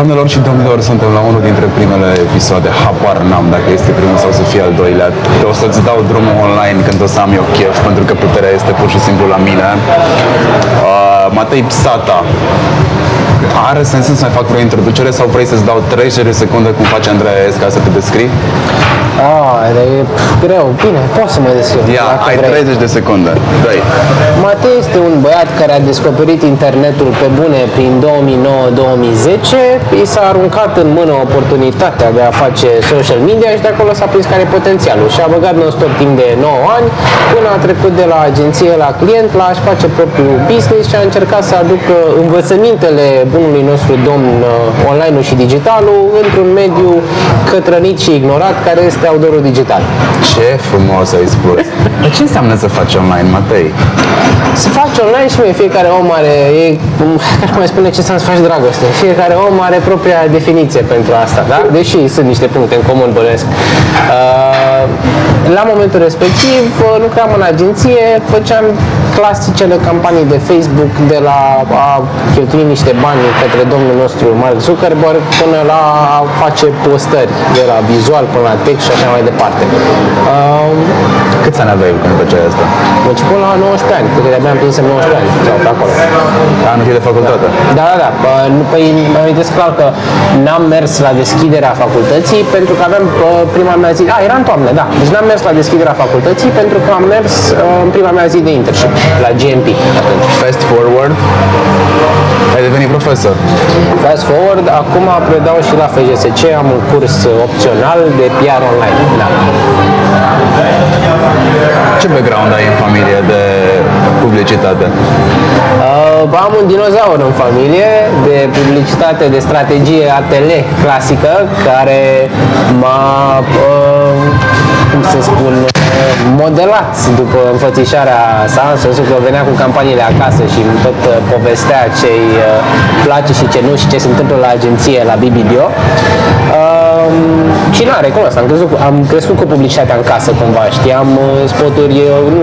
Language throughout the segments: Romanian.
Doamnelor și domnilor, suntem la unul dintre primele episoade, habar n-am dacă este primul sau să fie al doilea. O să-ți dau drumul online când o să am eu chef, pentru că puterea este pur și simplu la mine. Uh, Matei Psata, are sens să mai fac o introducere sau vrei să-ți dau 30 de secunde cum face Andreea S ca să te descrii? Ah, dar e greu. Bine, poți să mă descriu. Ia, dacă ai vrei. 30 de secunde. dă Matei este un băiat care a descoperit internetul pe bune prin 2009-2010. I s-a aruncat în mână oportunitatea de a face social media și de acolo s-a prins care e potențialul. Și a băgat non-stop timp de 9 ani până a trecut de la agenție la client la a-și face propriul business și a încercat să aducă învățămintele bunului nostru domn uh, online-ul și digitalul într-un mediu cătrănit și ignorat care este outdoor digital. Ce frumos ai spus. Dar ce înseamnă să faci online, Matei? Să faci online și mie, fiecare om are, e, ca și cum mai spune ce să faci dragoste, fiecare om are propria definiție pentru asta, da? Deși sunt niște puncte în comun, bănesc. Uh, la momentul respectiv uh, lucram în agenție, făceam clasicele campanii de Facebook de la a cheltui niște bani către domnul nostru Mark Zuckerberg până la a face postări, de la vizual până la text și așa mai departe. Uh, Câți ani aveai când făceai asta? deci până la 19 ani, cred că de-abia am prins 19 ani sau pe acolo. Anul de facultate. Da, da, da. Bă, nu, Păi îmi amintesc clar că n-am mers la deschiderea facultății pentru că aveam bă, prima mea zi... A, era în toamnă, da. Deci n-am mers la deschiderea facultății pentru că am mers uh, în prima mea zi de internship la GMP atunci. Fast forward, ai devenit profesor. Fast forward, acum predau și la FGSC, am un curs opțional de PR online. Da. Ce background ai în familie de publicitate? Uh, am un dinozaur în familie de publicitate, de strategie ATL clasică, care m-a, uh, cum să spun, uh, modelat după înfățișarea sa, în sensul că venea cu campaniile acasă și îmi tot uh, povestea ce îi uh, place și ce nu și ce se întâmplă la agenție, la BBDO. Uh, și nu, recunosc, am crescut, cu- am crescut cu publicitatea în casă cumva, știam uh, spoturi, uh, nu,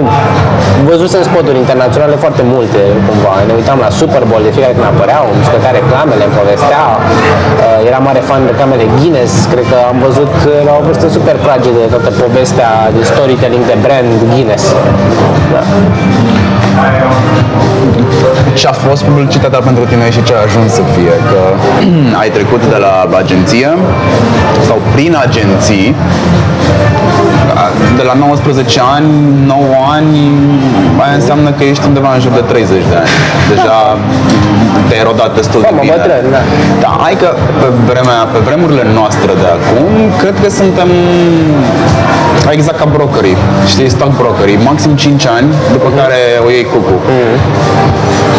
văzusem spoturi internaționale foarte multe cumva, ne uitam la Super Bowl de fiecare când apăreau, îmi scotea reclamele, îmi povestea, uh, eram mare fan de reclamele Guinness, cred că am văzut uh, la o vârstă super fragedă toată povestea de storytelling de brand Guinness. Da. Ce a fost publicitatea pentru tine și ce a ajuns să fie? Că ai trecut de la agenție sau prin agenții a- de la 19 ani, 9 ani, aia înseamnă că ești undeva în jur de 30 de ani. Deja te-ai rodat destul de Famă bine. bătrân, da. Da, hai că pe, vremea, pe vremurile noastre de acum, cred că suntem exact ca brokerii, știi, stock brokerii, maxim 5 ani, după care o iei cucu.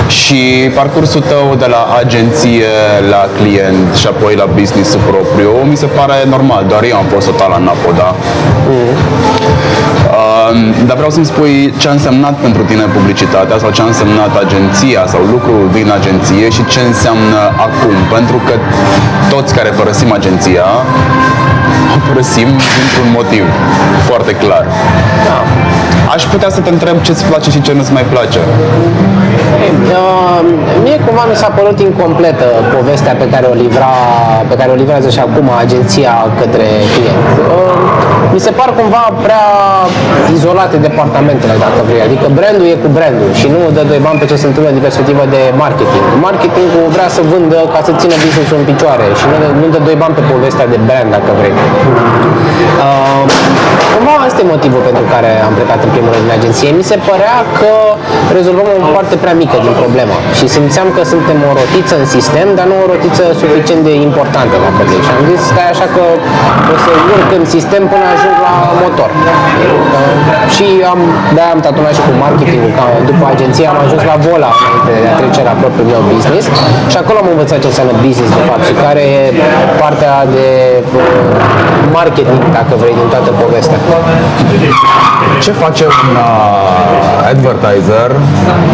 Și parcursul tău de la agenție la client și apoi la business propriu, mi se pare normal, doar eu am fost total la napoda. Uh, dar vreau să-mi spui ce a însemnat pentru tine publicitatea sau ce a însemnat agenția sau lucrul din agenție și ce înseamnă acum. Pentru că toți care părăsim agenția o părăsim dintr-un motiv foarte clar. Da. Aș putea să te întreb ce-ți place și ce nu-ți mai place. Uh, mie cumva mi s-a părut incompletă povestea pe care o livra, pe care o livrează și acum agenția către client. Uh, mi se par cumva prea izolate departamentele, dacă vrei. Adică brandul e cu brandul și nu dă doi bani pe ce se întâmplă din perspectivă de marketing. Marketingul vrea să vândă ca să țină business-ul în picioare și nu, dă- nu dă doi bani pe povestea de brand, dacă vrei. Uh, cumva asta e motivul pentru care am plecat în primul rând din agenție. Mi se părea că rezolvăm o parte prea mică din problemă și simțeam că suntem o rotiță în sistem, dar nu o rotiță suficient de importantă dacă vrei. Și am zis, stai așa că o să urc în sistem până ajung la motor. Uh, și am, de am tatunat și cu marketingul, ca după agenție am ajuns la Vola înainte de a trece la propriul meu business și acolo am învățat ce înseamnă business de fapt și care e partea de uh, marketing, dacă vrei, din toată povestea. Ce face un uh, advertiser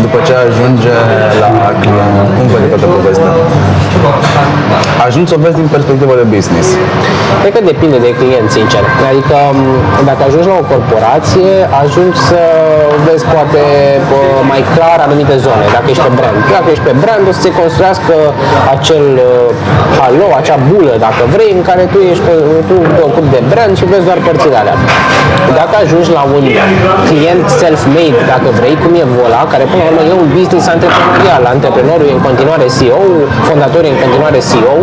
după ce ajunge la client? Cum vede toată povestea? Ajungi să o vezi din perspectivă de business. Cred că depinde de client, sincer. Adică m, dacă ajungi la o corporație, ajungi să vezi poate bă, mai clar anumite zone, dacă ești pe brand. Dacă ești pe brand, o să se construiască acel uh, halo, acea bulă, dacă vrei, în care tu ești pe, tu te ocupi de brand și vezi doar părțile alea. Dacă ajungi la un client self-made, dacă vrei, cum e Vola, care până la urmă e un business antreprenorial, antreprenorul e în continuare CEO, fondatorul e în continuare CEO,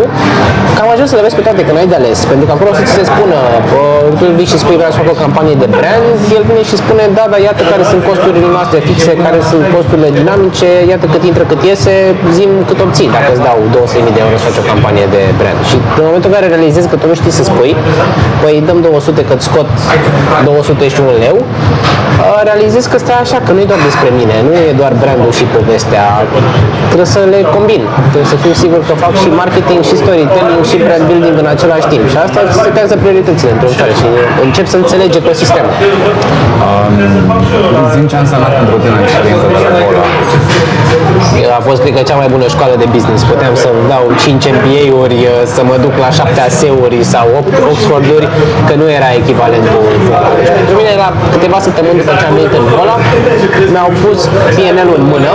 cam ajuns să le vezi pe toate că n-ai de ales, pentru că acolo o să ți se spună, bă, tu vii și spui vreau să fac o campanie de brand, el vine și spune, da, dar iată care sunt costurile noastre fixe, care sunt costurile dinamice, iată cât intră, cât iese, zim cât obții, dacă îți dau 200.000 de euro să faci o campanie de brand. Și în momentul în care realizezi că tu nu știi să spui, păi dăm 200 că scot 201 leu, realizezi că stai așa, că nu e doar despre mine, nu e doar brandul și povestea, trebuie să le combin, trebuie să fiu sigur că fac și marketing, și storytelling, și brand building în același timp. Și asta îți setează prioritățile într-un fel și încep să înțelegi ecosistemul. Um, Zim ce a însemnat pentru tine experiența de la Vola. A fost, cred că, cea mai bună școală de business. Puteam să dau 5 MBA-uri, să mă duc la 7 ASE-uri sau 8 Oxford-uri, că nu era echivalentul Vola. Deci, pentru mine, la câteva săptămâni după ce am venit în Vola, mi-au pus PNL-ul în mână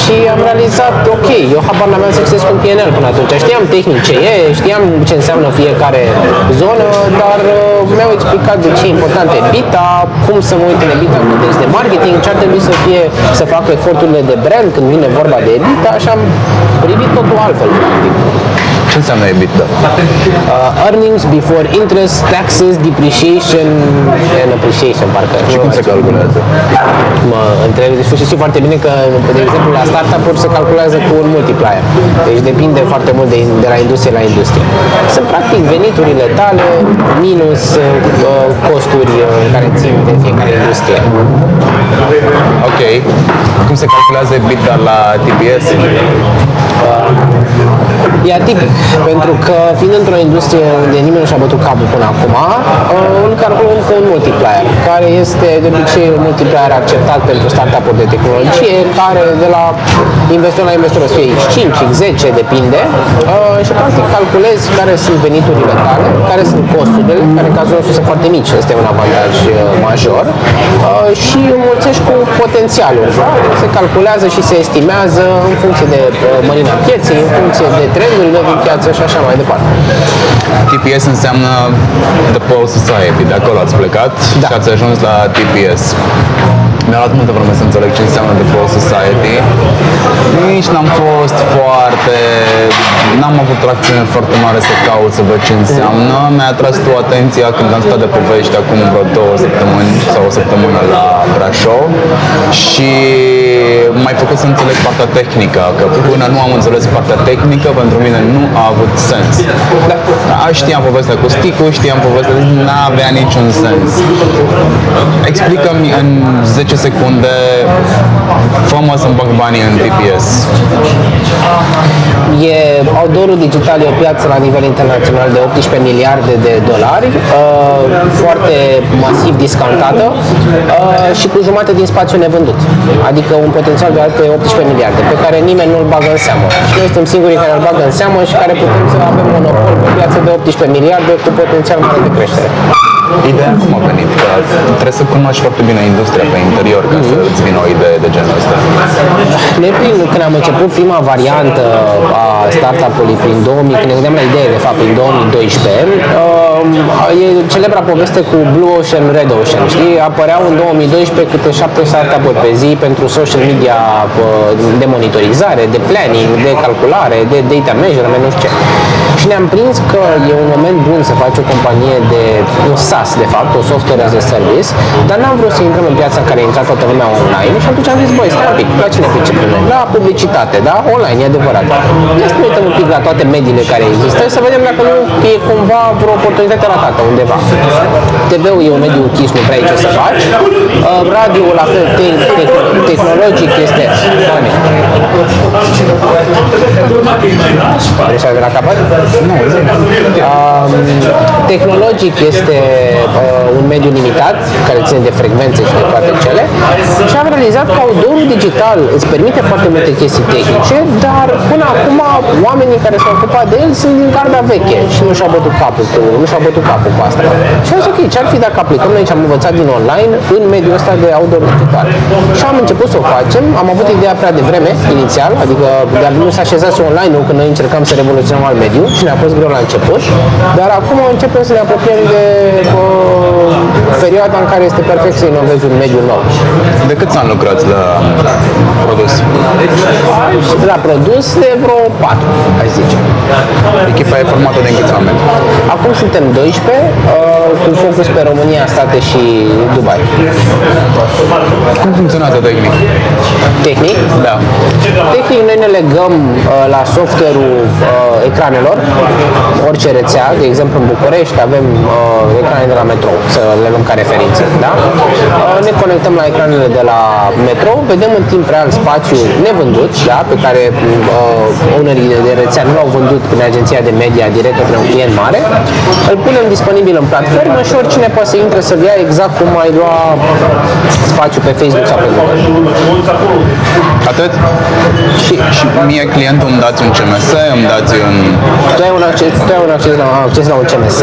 și am realizat, ok, eu habar n-aveam să citesc un PNL până atunci. Știam tehnic ce e, știam ce înseamnă fiecare zonă, dar uh, mi-au explicat de ce e important EBITDA, cum să mă uit în EBITDA în context de marketing, ce ar trebui să fie, să fac eforturile de brand când vine vorba de EBITDA și am privit totul altfel, practic. Ce înseamnă EBITDA? Uh, earnings before interest, taxes, depreciation and appreciation, parcă. Și cum se calculează? Mă întreb, deci și știi foarte bine că, de exemplu, la startup-uri se calculează cu un multiplier. Deci depinde foarte mult de, de la industrie la industrie. Sunt practic veniturile tale minus uh, costuri uh, care țin de fiecare industrie. Ok. Cum se calculează EBITDA la TPS? E atipic, pentru că fiind într-o industrie unde nimeni nu și-a bătut capul până acum, uh, îl calculăm cu un multiplier, care este de obicei un multiplier acceptat pentru startup-uri de tehnologie, care de la investor la investor o să fie X5, X10, depinde, uh, și practic calculezi care sunt veniturile tale, care sunt costurile, care în cazul nostru sunt foarte mici, este un avantaj uh, major, uh, și înmulțești cu potențialul. Da? Se calculează și se estimează în funcție de uh, mărimea pieței, în funcție de trendurile din piață și așa mai departe. TPS înseamnă The Pole Society, de acolo ați plecat Da. și ați ajuns la TPS. Mi-a luat multă vreme să înțeleg ce înseamnă The Pole Society. Nici n-am fost foarte... N-am avut o acțiune foarte mare să caut să văd ce înseamnă. Mi-a atras tu atenția când am stat de povești acum vreo două săptămâni sau o săptămână la Brașov și m-ai făcut să înțeleg partea tehnică, că până nu am înțeles partea tehnică, pentru mine nu a avut sens. Da, știam povestea cu Sticu, știam povestea, n-avea niciun sens. Explică-mi în 10 secunde, fă-mă să-mi bag banii în TPS. E, outdoor-ul digital e o piață la nivel internațional de 18 miliarde de dolari, uh, foarte masiv discountată uh, și cu jumate din spațiu nevândut. Adică un potențial de alte 18 miliarde pe care nimeni nu-l bagă în seamă. Și noi suntem singurii care îl bagă în seamă și care putem să avem monopol pe o piață de 18 miliarde cu potențial mare de creștere. Ideea cum a venit? Că trebuie să cunoști foarte bine industria pe interior ca să îți vină o idee de genul ăsta. Noi prin, când am început prima variantă a startup-ului prin 2000, când ne gândeam la idee de fapt prin 2012, uh, e celebra poveste cu Blue Ocean, Red Ocean, știi? Apăreau în 2012 câte șapte startup-uri pe zi pentru social media uh, de monitorizare, de planning, de calculare, de data measurement, nu știu ce. Și ne-am prins că e un moment bun să faci o companie de un SaaS, de fapt, o software as a service, dar n-am vrut să intrăm în piața în care a intrat toată lumea online și atunci am zis, băi, stai un pic, la cine pricepem noi? La publicitate, da? Online, e adevărat. Ia să ne uităm un pic la toate mediile care există, să vedem dacă nu e cumva vreo oportunitate ratată undeva. TV-ul e un mediu închis, nu prea ai ce să faci. Uh, Radio-ul, la fel, te- te- tehnologic, este... Doamne. Vrei să ajung la capăt? Nu, Um, tehnologic este uh, un mediu limitat, care ține de frecvențe și de toate cele și am realizat că outdoor digital îți permite foarte multe chestii tehnice, dar până acum oamenii care s-au ocupat de el sunt din garda veche și nu și-au bătut capul cu, nu și-au bătut capul cu asta. Și am zis, ok, ce ar fi dacă aplicăm noi ce am învățat din online în mediul ăsta de outdoor digital? Și am început să o facem, am avut ideea prea devreme, inițial, adică de nu s-a așezat online nu când noi încercam să revoluționăm alt mediu și ne-a fost greu la început, dar acum începem să ne apropiem de uh, perioada în care este perfect să inovezi un mediu nou. De câți ani lucrați la produs? Și la produs de vreo 4, hai zice. Echipa e formată din câți oameni? Acum suntem 12, uh, cu focus pe România, state și Dubai. Cum funcționează tehnic? Tehnic, Da. Tehnic, noi ne legăm uh, la software-ul uh, ecranelor, orice rețea, de exemplu în București avem uh, ecrane de la metrou, să le luăm ca referință, da? Uh, ne conectăm la ecranele de la metrou, vedem în timp real spațiu nevândut, da? pe care uh, ownerii de rețea nu l-au vândut prin agenția de media direct către un client mare, îl punem disponibil în platformă și oricine poate să intre să-l ia exact cum ai lua spațiu pe Facebook sau pe Google. Atât? Și Și mie clientul îmi dați un CMS, îmi dați un... Tu ai un acces, tu ai un acces, la, acces la un CMS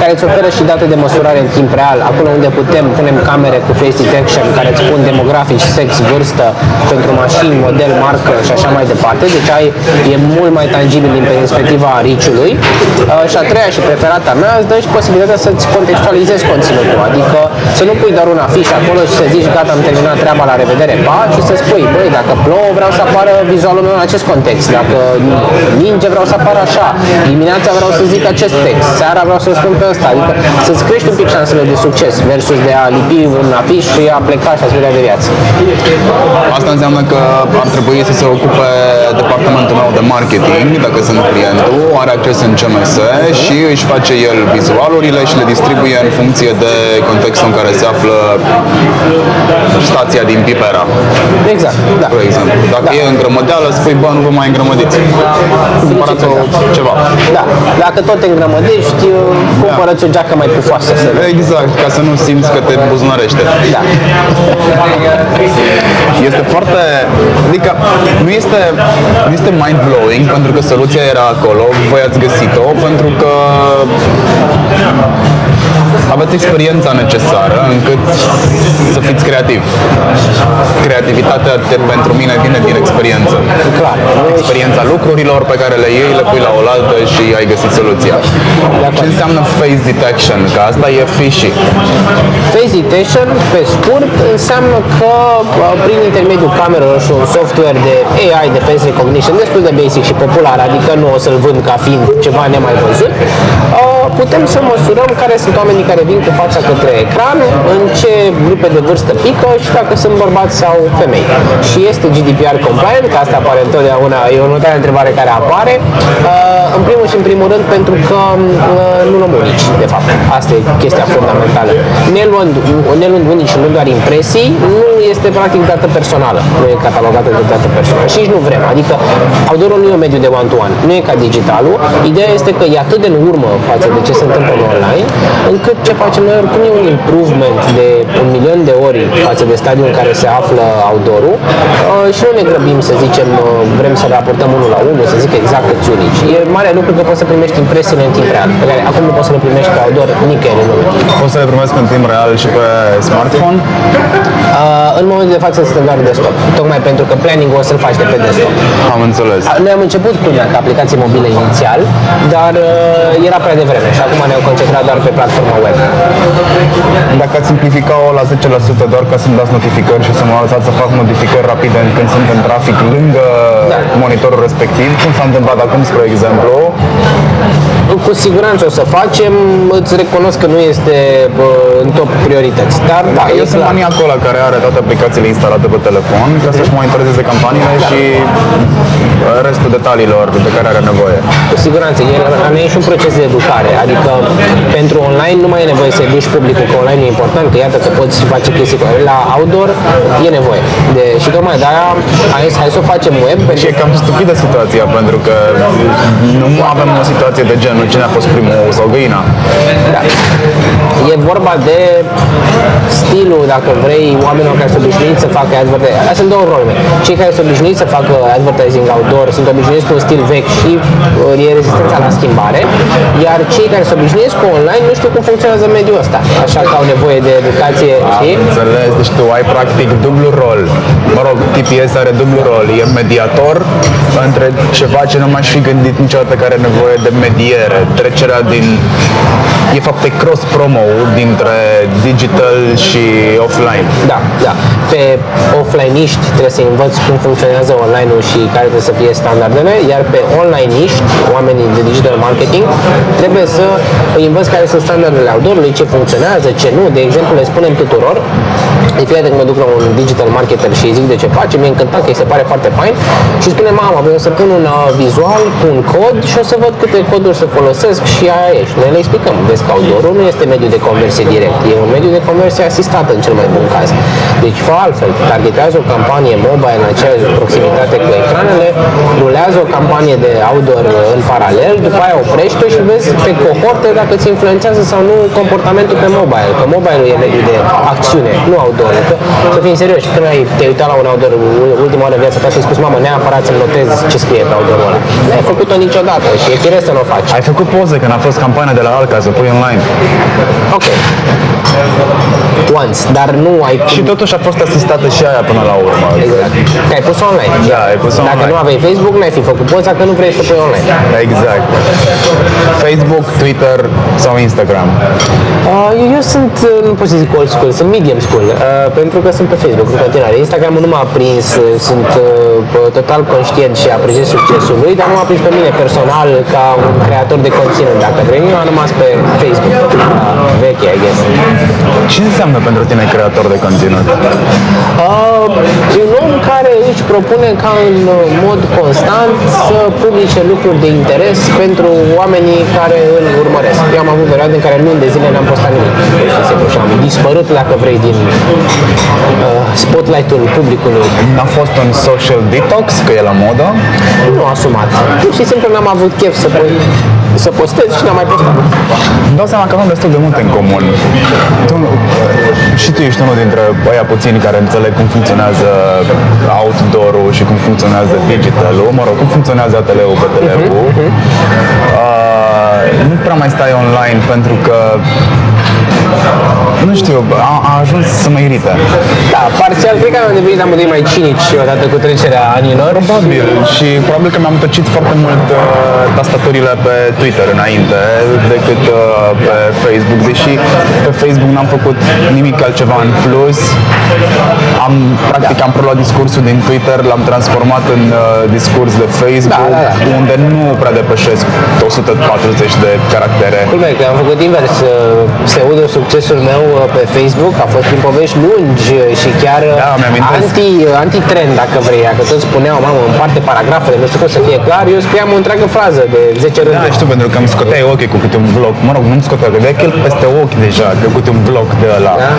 care îți oferă și date de măsurare în timp real, acolo unde putem, punem camere cu face detection care îți spun demografici, sex, vârstă pentru mașini, model, marcă și așa mai departe. Deci ai, e mult mai tangibil din perspectiva riciului. Uh, și a treia și preferata mea îți dă și posibilitatea să-ți contextualizezi conținutul, adică să nu pui doar un afiș acolo și să zici gata, am terminat treaba, la revedere, pa, și să spui, băi, dacă plouă vreau să apară vizualul meu în acest context, dacă ninge vreau să apară așa, dimineața vreau să zic acest text, seara vreau să spun pe ăsta, adică să-ți crești un pic șansele de succes versus de a lipi un afiș și a pleca și a de viață. Asta înseamnă că ar trebui să se ocupe departamentul meu de marketing, dacă sunt clientul, are acces în CMS și își face el vizualurile și le distribuie în funcție de contextul în care se află stația din Pipera, Exact, da. de exemplu. Dacă Da. e îngrămădeală, spui, bă, nu vă mai îngrămădiți. Cumpărați o ceva. Da, dacă tot te îngrămădești, cumpărăți o geacă mai pufoasă să Exact, ca să nu simți că te buzunărește. Da. Este foarte... Adică nu este, nu este mind-blowing pentru că soluția era acolo, voi ați găsit-o, pentru că aveți experiența necesară încât să fiți creativi. Creativitatea de, pentru mine vine din experiență. Clar. Experiența lucrurilor pe care le iei, le pui la oaltă și ai găsit soluția. Ce înseamnă face detection? Că asta e fishy. Face detection, pe scurt, înseamnă că uh, prin intermediul camerelor și un software de AI de face recognition destul de basic și popular, adică nu o să-l vând ca fiind ceva nemai văzut, uh, putem să măsurăm care sunt oamenii care vin cu fața către ecran, în ce grupe de vârstă pică și dacă sunt bărbați sau femei. Și este GDPR compliant, că asta apare întotdeauna, e o următoare întrebare care apare, uh, în primul și în primul rând pentru că uh, nu luăm unici, de fapt. Asta e chestia fundamentală. Ne luând, ne luând unici și nu doar impresii, nu este practic dată personală, nu e catalogată de dată personală și nici nu vrem. Adică outdoor nu e un mediu de one-to-one, nu e ca digitalul. Ideea este că e atât de în urmă față de ce se întâmplă în online, încât ce facem noi oricum e un improvement de un milion de ori față de stadiul în care se află outdoor-ul uh, și nu ne grăbim să zicem uh, vrem să raportăm unul la unul, să zic exact câți unici. E mare lucru că poți să primești impresiile în timp real, pe care acum nu poți să le primești pe outdoor nicăieri în lume. Poți să le primesc în timp real și pe smartphone? Uh, în momentul de față suntem doar desktop, tocmai pentru că planning-ul o să-l faci de pe desktop. Am înțeles. Noi am început cu ca aplicație mobilă inițial, dar uh, era prea devreme și acum ne-am concentrat doar pe platforma web. Dacă ați simplifica-o la 10% doar ca să-mi dați notificări și să mă lăsați să fac modificări rapide când sunt în trafic lângă Da. monitorul respectiv, cum s-a întâmplat acum, spre exemplu, cu siguranță o să facem, îți recunosc că nu este bă, în top priorități. Dar da, Eu e sunt clar. maniacul ăla care are toate aplicațiile instalate pe telefon ca să-și monitorizeze campaniile și restul detaliilor de care are nevoie. Cu siguranță, e, la noi e și un proces de educare, adică pentru online nu mai e nevoie să educi publicul, că online e important, că iată că poți face chestii cu La outdoor e nevoie. De, și tocmai de-aia hai, hai să o facem web, Și pentru e cam stupidă situația, pentru că nu avem o situație de genul cine a fost primul ou sau găina. E vorba de stilul, dacă vrei, oamenilor care sunt obișnuiți să facă advertising. Astea sunt două probleme. Cei care sunt obișnuiți să facă advertising outdoor sunt obișnuiți cu un stil vechi și uh, e rezistența la schimbare, iar cei care sunt obișnuiți cu online nu știu cum funcționează mediul ăsta. Așa că au nevoie de educație, știi? Înțeles, deci tu ai practic dublu rol. Mă rog, TPS are dublu rol. E mediator între ceva ce nu m-aș fi gândit niciodată care are nevoie de mediere. Trecerea din... E fapt e cross-promo dintre digital și offline. Da, da. Pe offline-iști trebuie să învăț cum funcționează online-ul și care trebuie să fie standardele, iar pe online-iști, oamenii de digital marketing, trebuie să îi învăț care sunt standardele outdoor-ului, ce funcționează, ce nu. De exemplu, le spunem tuturor, de fiecare dată când mă duc la un digital marketer și îi zic de ce face, mi-e încântat că îi se pare foarte fain și spune, mama, vreau să pun un uh, vizual cu un cod și o să văd câte coduri să folosesc și aia e. Și noi le explicăm, vezi că outdoor nu este mediu de conversie direct, e un mediu de conversie asistată în cel mai bun caz. Deci fă altfel, targetează o campanie mobile în aceeași proximitate cu ecranele, rulează o campanie de outdoor în paralel, după aia oprește și vezi pe cohorte dacă îți influențează sau nu comportamentul pe mobile, că mobile e mediu de acțiune, nu outdoor. Că, să fim serioși, când ai te uitat la un outdoor u- ultima oară în viața ta și ai spus, mamă, neapărat să-mi notez ce scrie pe outdoor ăla. Nu ai făcut-o niciodată și e firesc să nu o faci. Ai făcut poze când a fost campania de la Alca să pui online. Ok. Once, dar nu ai cum. Și totuși a fost asistată și aia până la urmă. Exact. Că ai pus online. Da, ai pus Dacă online. nu aveai Facebook, n-ai fi făcut poza că nu vrei să pui online. Exact. Facebook, Twitter sau Instagram. Uh, eu, eu sunt, uh, nu pot să zic old school, sunt medium school, uh, pentru că sunt pe Facebook în continuare. Instagram nu m-a prins, uh, sunt uh, p- total conștient și apreciez succesul lui, dar nu m-a prins pe mine personal ca un creator de conținut. Dacă vrei, eu am rămas pe Facebook, uh, veche, I guess. Ce înseamnă pentru tine creator de conținut? Uh, e un om care își propune ca în uh, mod constant să publice lucruri de interes pentru oamenii care îl urmăresc. Eu am avut perioade în care luni de zile n-am postat nimic. Pur și simplu, și am dispărut, dacă vrei, din uh, spotlight-ul publicului. N-a fost un social detox, că e la modă? Nu asumat. Pur și simplu n-am avut chef să, pun, să postez și n-am mai postat. Îmi dau seama că avem destul de multe în comun. Tu, și tu ești unul dintre aia puțini care înțeleg cum funcționează outdoor-ul și cum funcționează digital-ul, mă rog, cum funcționează ATL-ul pe telefon. Uh, nu prea mai stai online pentru că nu știu, a, a ajuns să mă irite. Da, parțial, cred că am devenit amândoi mai cinici odată cu trecerea anilor. Probabil. Și probabil că mi-am tăcit foarte mult uh, tastaturile pe Twitter înainte decât uh, pe Facebook, deși pe Facebook n-am făcut nimic altceva în plus. Am, practic, am preluat discursul din Twitter, l-am transformat în uh, discurs de Facebook, Da, da, da. unde nu prea depășesc 140 de caractere. Culmea că am făcut invers. uh, Pseudo succesul meu uh, pe Facebook a fost prin povești lungi uh, și chiar uh, Da, mi-amintesc. anti, uh, anti-trend, dacă vrei. Dacă toți spuneau, mamă, împarte paragrafele, nu știu cum să fie clar, eu scriam o întreagă frază de 10 Da, rânduri. știu, pentru că îmi scoteai ochii cu câte un bloc. Mă rog, nu-mi scoteai, că că el peste ochi deja, că câte un bloc de ăla. Da.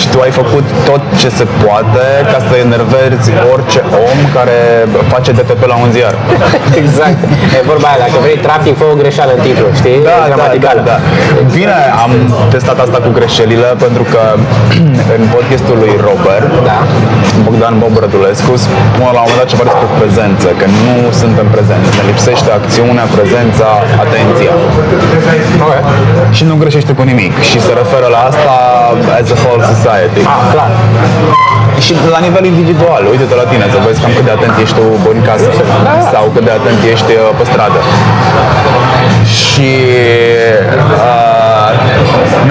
Și tu ai făcut tot ce se poate ca să enervezi orice om care face DTP la un ziar. exact. E vorba aia, dacă vrei trafic, fă o greșeală în titlu, știi? Da, da, da, Gramaticală. da. Bine, am testat asta cu greșelile pentru că în podcastul lui Robert, Da. Bogdan Bob Rădulescu, spune la un moment dat ceva despre prezență, că nu suntem prezenți. Ne lipsește acțiunea, prezența, atenția. Okay. Și nu greșește cu nimic. Și se referă la asta as a whole society. Ah, clar. Și la nivel individual, uite-te la tine să vezi cam cât de atent ești tu în casă sau cât de atent ești uh, pe stradă. Și uh,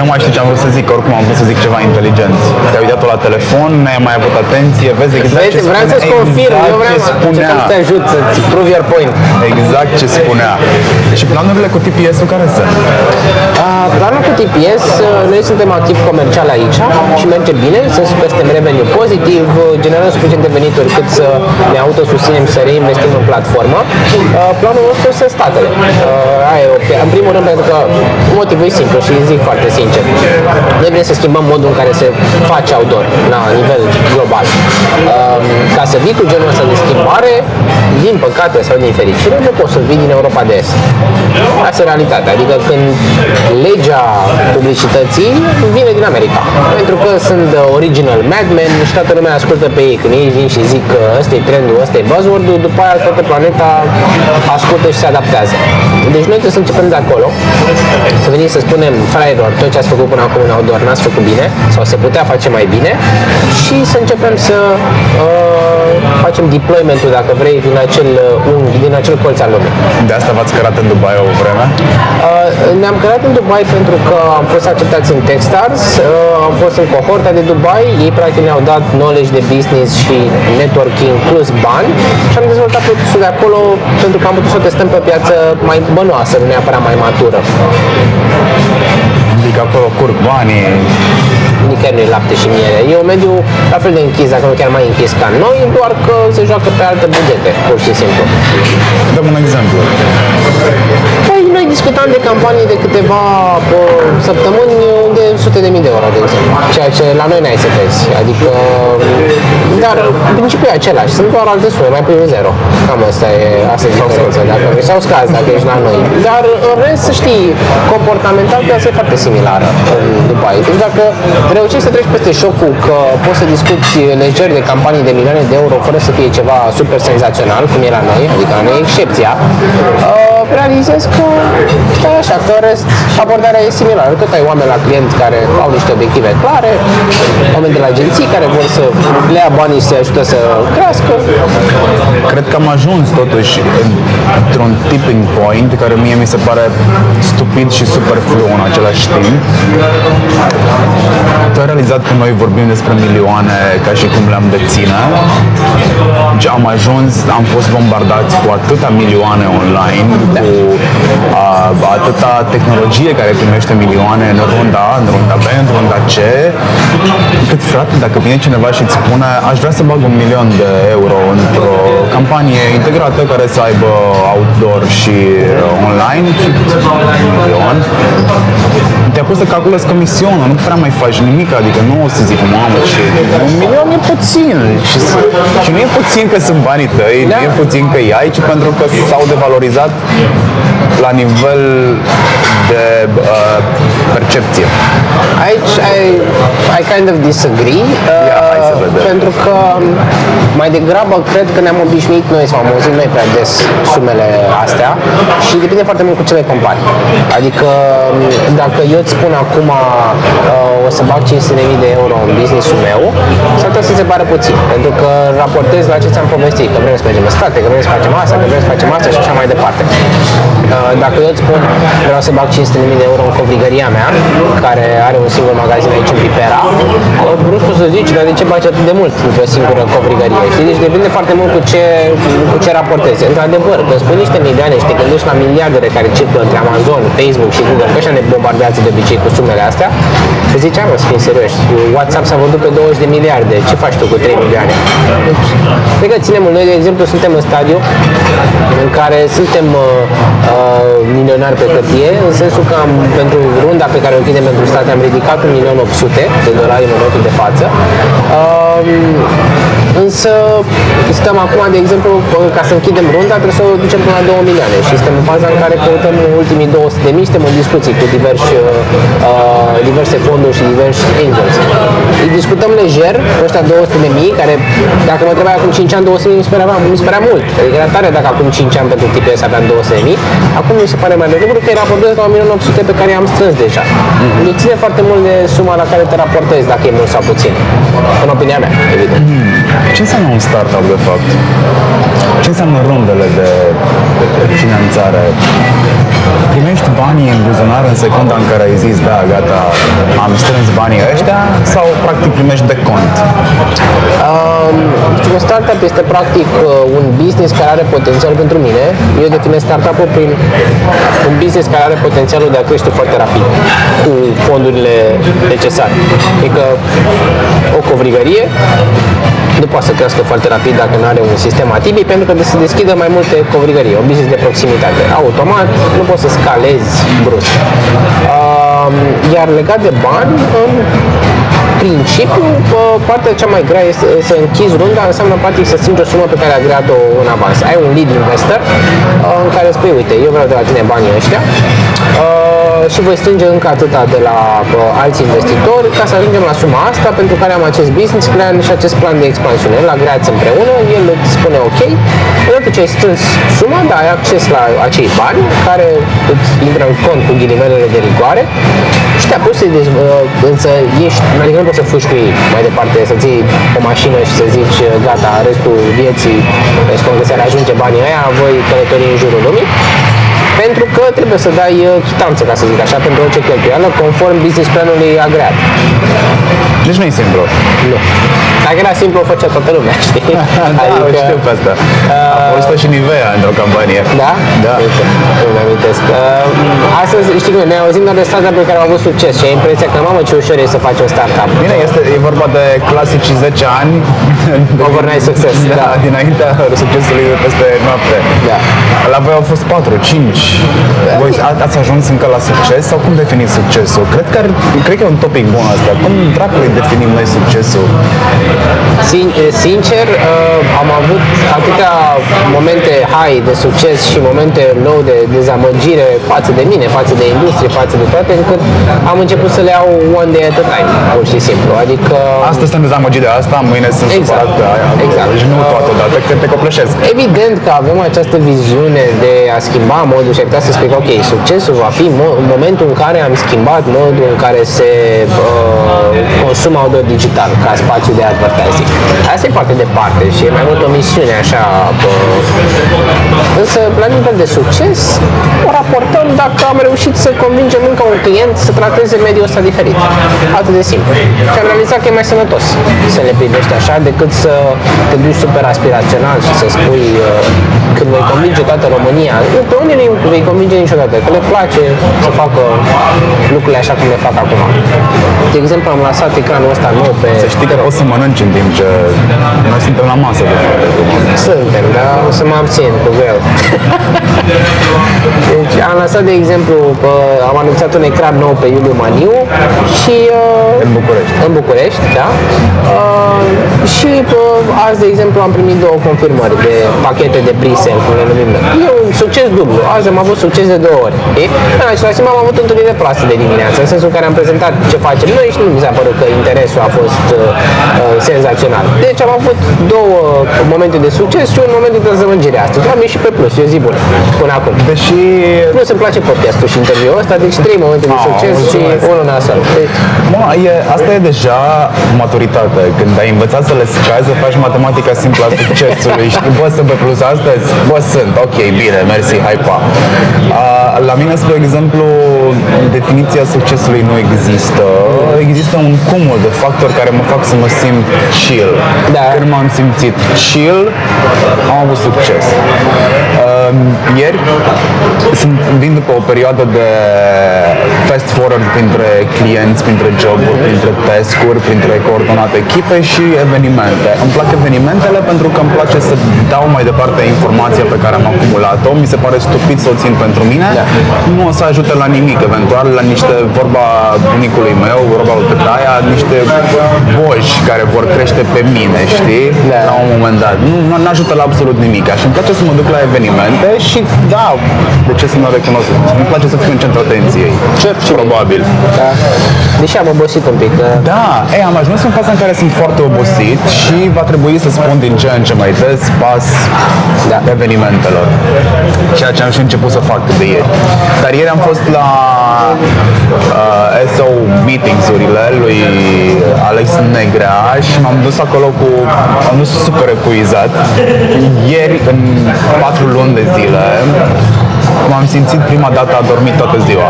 nu mai mai știu ce am vrut să zic, oricum am vrut să zic ceva inteligent. Te-ai uitat la telefon, n-ai mai avut atenție, vezi exact Vezi, ce vreau spunea, să-ți confirm, exact eu vreau ce spunea. să te ajut să-ți prove your point. Exact ce spunea. Și planurile cu TPS-ul care sunt? Uh, Planul cu TPS, uh, noi suntem activi comercial aici și merge bine, să suntem revenue pozitiv, uh, generăm suficiente venituri cât să ne autosusținem și să reinvestim în platformă. Uh, Planul nostru sunt statele. Uh, aia e o, în primul rând pentru că motivul e simplu și zic foarte sincer. Noi vrem să schimbăm modul în care se face outdoor la nivel global. Uh, Ca să vii cu genul ăsta de schimbare, din păcate sau din fericire, nu poți să vii din Europa de Est. Asta e realitatea. Adică când legea publicității vine din America. Pentru că sunt the original madmen și toată lumea ascultă pe ei. Când ei vin și zic că ăsta e trendul, ăsta e buzzword-ul, după aia toată planeta ascultă și se adaptează. Deci noi trebuie să începem de acolo, să venim să spunem, fraierilor, tot ce ați făcut până acum în outdoor n-ați făcut bine sau se putea face mai bine și să începem să uh, facem deployment-ul, dacă vrei, din acel uh, unghi, din acel colț al lumii. De asta v-ați cărat în Dubai o vreme? Uh, ne-am creat în Dubai pentru că am fost acceptați în Techstars, uh, am fost în cohorta de Dubai, ei practic ne-au dat knowledge de business și networking plus bani și am dezvoltat produsul de acolo pentru că am putut să o testăm pe o piață mai bănoasă, nu neapărat mai matură. Adică acolo curg banii, Nicăieri nu e lapte și miere. E un mediu la fel de închis, dacă nu chiar mai închis ca noi, doar că se joacă pe alte bugete, pur și simplu. dăm un exemplu. Păi noi discutam de campanii de câteva bă, săptămâni de sute de mii de euro, de exemplu. Ceea ce la noi n-ai să vezi. Adică, dar principiul e același. Sunt doar alte sume, mai puțin zero. Cam asta e, asta e diferența. Dacă sau scazi dacă ești la noi. Dar în rest, să știi, comportamental piața e foarte similară în Dubai. Deci dacă reușești să treci peste șocul că poți să discuți lejer de campanii de milioane de euro fără să fie ceva super senzațional, cum e la noi, adică la noi e excepția, uh, realizezi că stai așa, că în rest abordarea e similară. Tot ai oameni la client care au niște obiective clare, oameni de la agenții care vor să le ia banii și să ajută să crească. Cred că am ajuns totuși într-un tipping point care mie mi se pare stupid și superflu în același timp. Tu ai realizat că noi vorbim despre milioane ca și cum le-am deține. Deci am ajuns, am fost bombardați cu atâta milioane online, cu a, atâta tehnologie care primește milioane în runda A, în runda B, în runda C, cât frate, dacă vine cineva și îți spune aș vrea să bag un milion de euro într-o campanie integrată care să aibă outdoor și uh, online și un milion, te-a pus să calculezi comisionul, nu prea mai faci nimic, adică nu o să zic, mamă, și un milion e puțin. Și, s- și nu e puțin că sunt banii tăi, Da. nu e puțin că e aici, pentru că s-au devalorizat la nivel de uh, percepție. Aici I, I kind of disagree, uh, Ia, hai să vedem. pentru că mai degrabă cred că ne-am obișnuit noi sau am auzit noi prea des sumele astea și depinde foarte mult cu ce le compari. Adică dacă eu îți spun acum uh, o să bag 500.000 de euro în business-ul meu, s-ar putea să se pare puțin, pentru că raportez la ce ți-am povestit, că vrem să mergem în state, că vrem să facem asta, că vrem să facem asta și așa mai departe. Uh, Dacă eu îți spun vreau să bag 500.000 de euro în covrigăria mea, care are un singur magazin aici în Pipera, uh, brusc o să zici, dar de ce bagi atât de mult într-o singură covrigărie? Știi? Deci depinde foarte mult cu ce, cu ce raportezi. Într-adevăr, când spui niște milioane și te gândești la miliardele care circulă între Amazon, Facebook și Google, că așa ne bombardează de obicei cu sumele astea, te zici, am să fim serioși, WhatsApp s-a vândut pe 20 de miliarde, ce faci tu cu 3 milioane? Deci, cred că ținem, noi de exemplu suntem în stadiu în care suntem uh, uh, milionari pe hârtie, în sensul că am, pentru runda pe care o închidem pentru state am ridicat 1.800.000 de dolari în momentul de față. Uh, ービー însă stăm acum, de exemplu, ca să închidem runda, trebuie să o ducem până la 2 milioane și suntem în faza în care căutăm ultimii 200 de mii, suntem în discuții cu diversi, uh, diverse fonduri și diversi angels. Îi discutăm lejer, ăștia 200 de mii, care dacă mă întrebai acum 5 ani 200 de mii, mi se părea, mi se părea mult. Adică era tare dacă acum 5 ani pentru tipul ăsta aveam 200 de mii, acum mi se pare mai de lucru că îi raportez la 1.800 pe care i-am strâns deja. Deci ține foarte mult de suma la care te raportezi, dacă e mult sau puțin. În opinia mea, evident. Ce înseamnă un startup de fapt? Ce înseamnă rundele de de finanțare? Primești banii în buzunar în secunda în care ai zis, da, gata, am strâns banii ăștia sau practic primești de cont? Um, un startup este practic uh, un business care are potențial pentru mine. Eu definez startup-ul prin un business care are potențialul de a crește foarte rapid cu fondurile necesare. Adică o covrigărie nu poate să crească foarte rapid dacă nu are un sistem atipic pentru că se deschidă mai multe covrigării, o business de proximitate. Automat nu poți să scalezi brusc. Um, iar legat de bani, în principiu, uh, partea cea mai grea este să închizi runda, înseamnă practic să strângi o sumă pe care ai agreat-o în avans. Ai un lead investor uh, în care spui, uite, eu vreau de la tine banii ăștia uh, și voi strânge încă atâta de la alți investitori ca să ajungem la suma asta pentru care am acest business plan și acest plan de expansiune. El agreați împreună, el îți spune ok, odată ce ai strâns suma, da, ai acces la acei bani care îți intră în cont cu ghilimelele de rigoare și te apuci să însă ești, adică nu poți să fugi cu ei mai departe, să ții o mașină și să zici gata, restul vieții, spun că se ajunge banii aia, voi călători în jurul lumii pentru că trebuie să dai uh, chitanță, ca să zic așa, pentru orice cheltuială, conform business planului agreat. Deci nu e simplu. Nu. Dacă era simplu, o făcea toată lumea, știi? da, adică, știu pe asta. Uh, a fost și Nivea într-o campanie. Da? Da. Uite, îmi amintesc. Uh, astăzi, știi cum, ne auzim doar de startup care au avut succes și ai impresia că, mamă, ce ușor e să faci un startup. Bine, este, e vorba de clasici 10 ani. Overnight success. Da, da. dinaintea succesului de peste noapte. Da. La voi au fost 4, 5. Da. Voi ați ajuns încă la succes sau cum definiți succesul? Cred că, ar, cred că e un topic bun asta. Cum dracului definim noi succesul? Sin- sincer, uh, am avut atâtea momente high de succes și momente low de dezamăgire față de mine, față de industrie, față de toate, încât am început să le iau one day at a time, pur și simplu. Adică... Astăzi sunt dezamăgit de asta, mâine sunt exact. supărat pe aia. Exact. Deci nu toată dată, că te copleșesc. Evident că avem această viziune de a schimba modul și ar să spui că, ok, succesul va fi mo- momentul în care am schimbat modul în care se uh, consumă audio digital ca spațiu de advertising. Asta e foarte departe și e mai mult o misiune așa. Bă. Însă, la nivel de succes, o raportăm dacă am reușit să convingem încă un client să trateze mediul ăsta diferit. Atât de simplu. Și am realizat că e mai sănătos să le privești așa decât să te duci super aspirațional și să spui uh, când vei convinge toată România. Pe unde nu vei convinge niciodată, că le place să facă lucrurile așa cum le fac acum. De exemplu, am lansat ecranul ăsta nou pe... Să știi că poți să mănânci în timp ce noi suntem la masă de fapt. Suntem, dar o să mă abțin cu greu. deci am lansat, de exemplu, pă, am anunțat un ecran nou pe Iuliu Maniu și... Uh, în București. În București, da. Uh, și pă, azi, de exemplu, am primit două confirmări de pachete de pre-sale, cum le numim noi. E un succes dublu. Azi am avut succes de două ori. E? Da, și la Sim am avut întâlnire proastă de dimineață, în sensul în care am prezentat ce facem noi și nu mi s-a părut că interesul a fost uh, uh, senzațional. Deci am avut două momente de succes și un moment de dezamăgire astăzi. Am ieșit pe plus, e o zi bună până acum. Deși... Plus îmi place podcastul și interviul ăsta, deci trei momente de Ah, succes și mulțumesc. unul nasol. Deci, Mă, e, asta e deja maturitate. Când ai învățat să le scazi, să faci matematica simplă a succesului. Știi, bă, sunt pe plus astăzi? Bă, sunt. Ok, bine, mersi, hai pa. A, la mine, spre exemplu, definiția succesului nu există. Există un cumul de factori care mă fac să mă simt chill. Da. Când m-am simțit chill, am avut succes. Um, ieri sunt, vin după o perioadă de fast forward printre clienți, printre joburi, printre task-uri, printre coordonate echipe și evenimente. Îmi plac evenimentele pentru că îmi place să dau mai departe informația pe care am acumulat-o. Mi se pare stupid să o țin pentru mine. Nu o să ajute la nimic, eventual la niște, vorba bunicului meu, vorba lui Tătaia, niște boși care vor crește pe mine, știi? Da. La un moment dat. Nu, nu ajută la absolut nimic. Și îmi place să mă duc la evenimente și da, de ce să nu recunosc? Îmi place să fiu în centrul atenției. Ce? Probabil. da. Deși am obosit un pic. Da. Da, ei, am ajuns în faza în care sunt foarte obosit și va trebui să spun din ce în ce mai des pas Da. evenimentelor. Ceea ce am și început să fac de ieri. Dar ieri am fost la uh, SO meetings-urile lui Alex Negrea și m-am dus acolo cu, am dus super epuizat. Ieri, în patru luni de zile, m-am simțit prima dată a dormit toată ziua.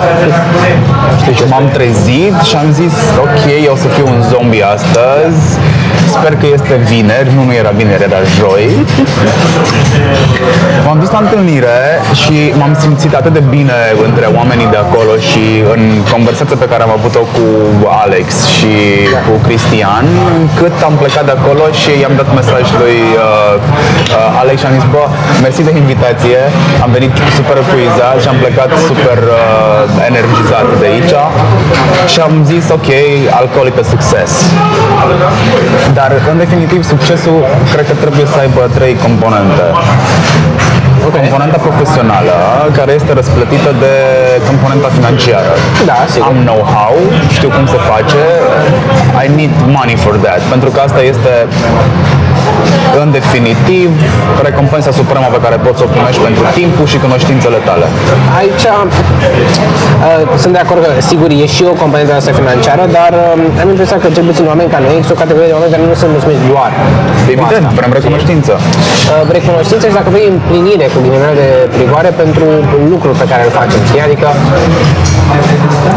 Știi, și m-am trezit și am zis, ok, eu o să fiu un zombie astăzi, sper că este vineri, nu, nu era vineri, era joi. M-am dus la întâlnire și m-am simțit atât de bine între oamenii de acolo și în conversația pe care am avut-o cu Alex și cu Cristian, cât am plecat de acolo și i-am dat mesaj lui uh, uh, Alex și am zis, bă, mersi de invitație, am venit super epuizat și am plecat super uh, energizat de aici și am zis, ok, I'll call it a success. Dar, în definitiv, succesul cred că trebuie să aibă trei componente. Componenta profesională, care este răsplătită de componenta financiară. Da, sigur. Am know-how, știu cum se face, I need money for that. Pentru că asta este în definitiv, recompensa supremă pe care poți să o primești pentru timpul și cunoștințele tale. Aici uh, sunt de acord că, sigur, e și o componentă asta financiară, dar uh, am impresia că cel puțin oameni ca noi există o categorie de oameni care nu sunt mulțumiți doar. cu Evident, asta. vrem recunoștință. Uh, recunoștință și dacă vrei împlinire cu ghilimele de prigoare pentru lucrul pe care îl facem, știi? Adică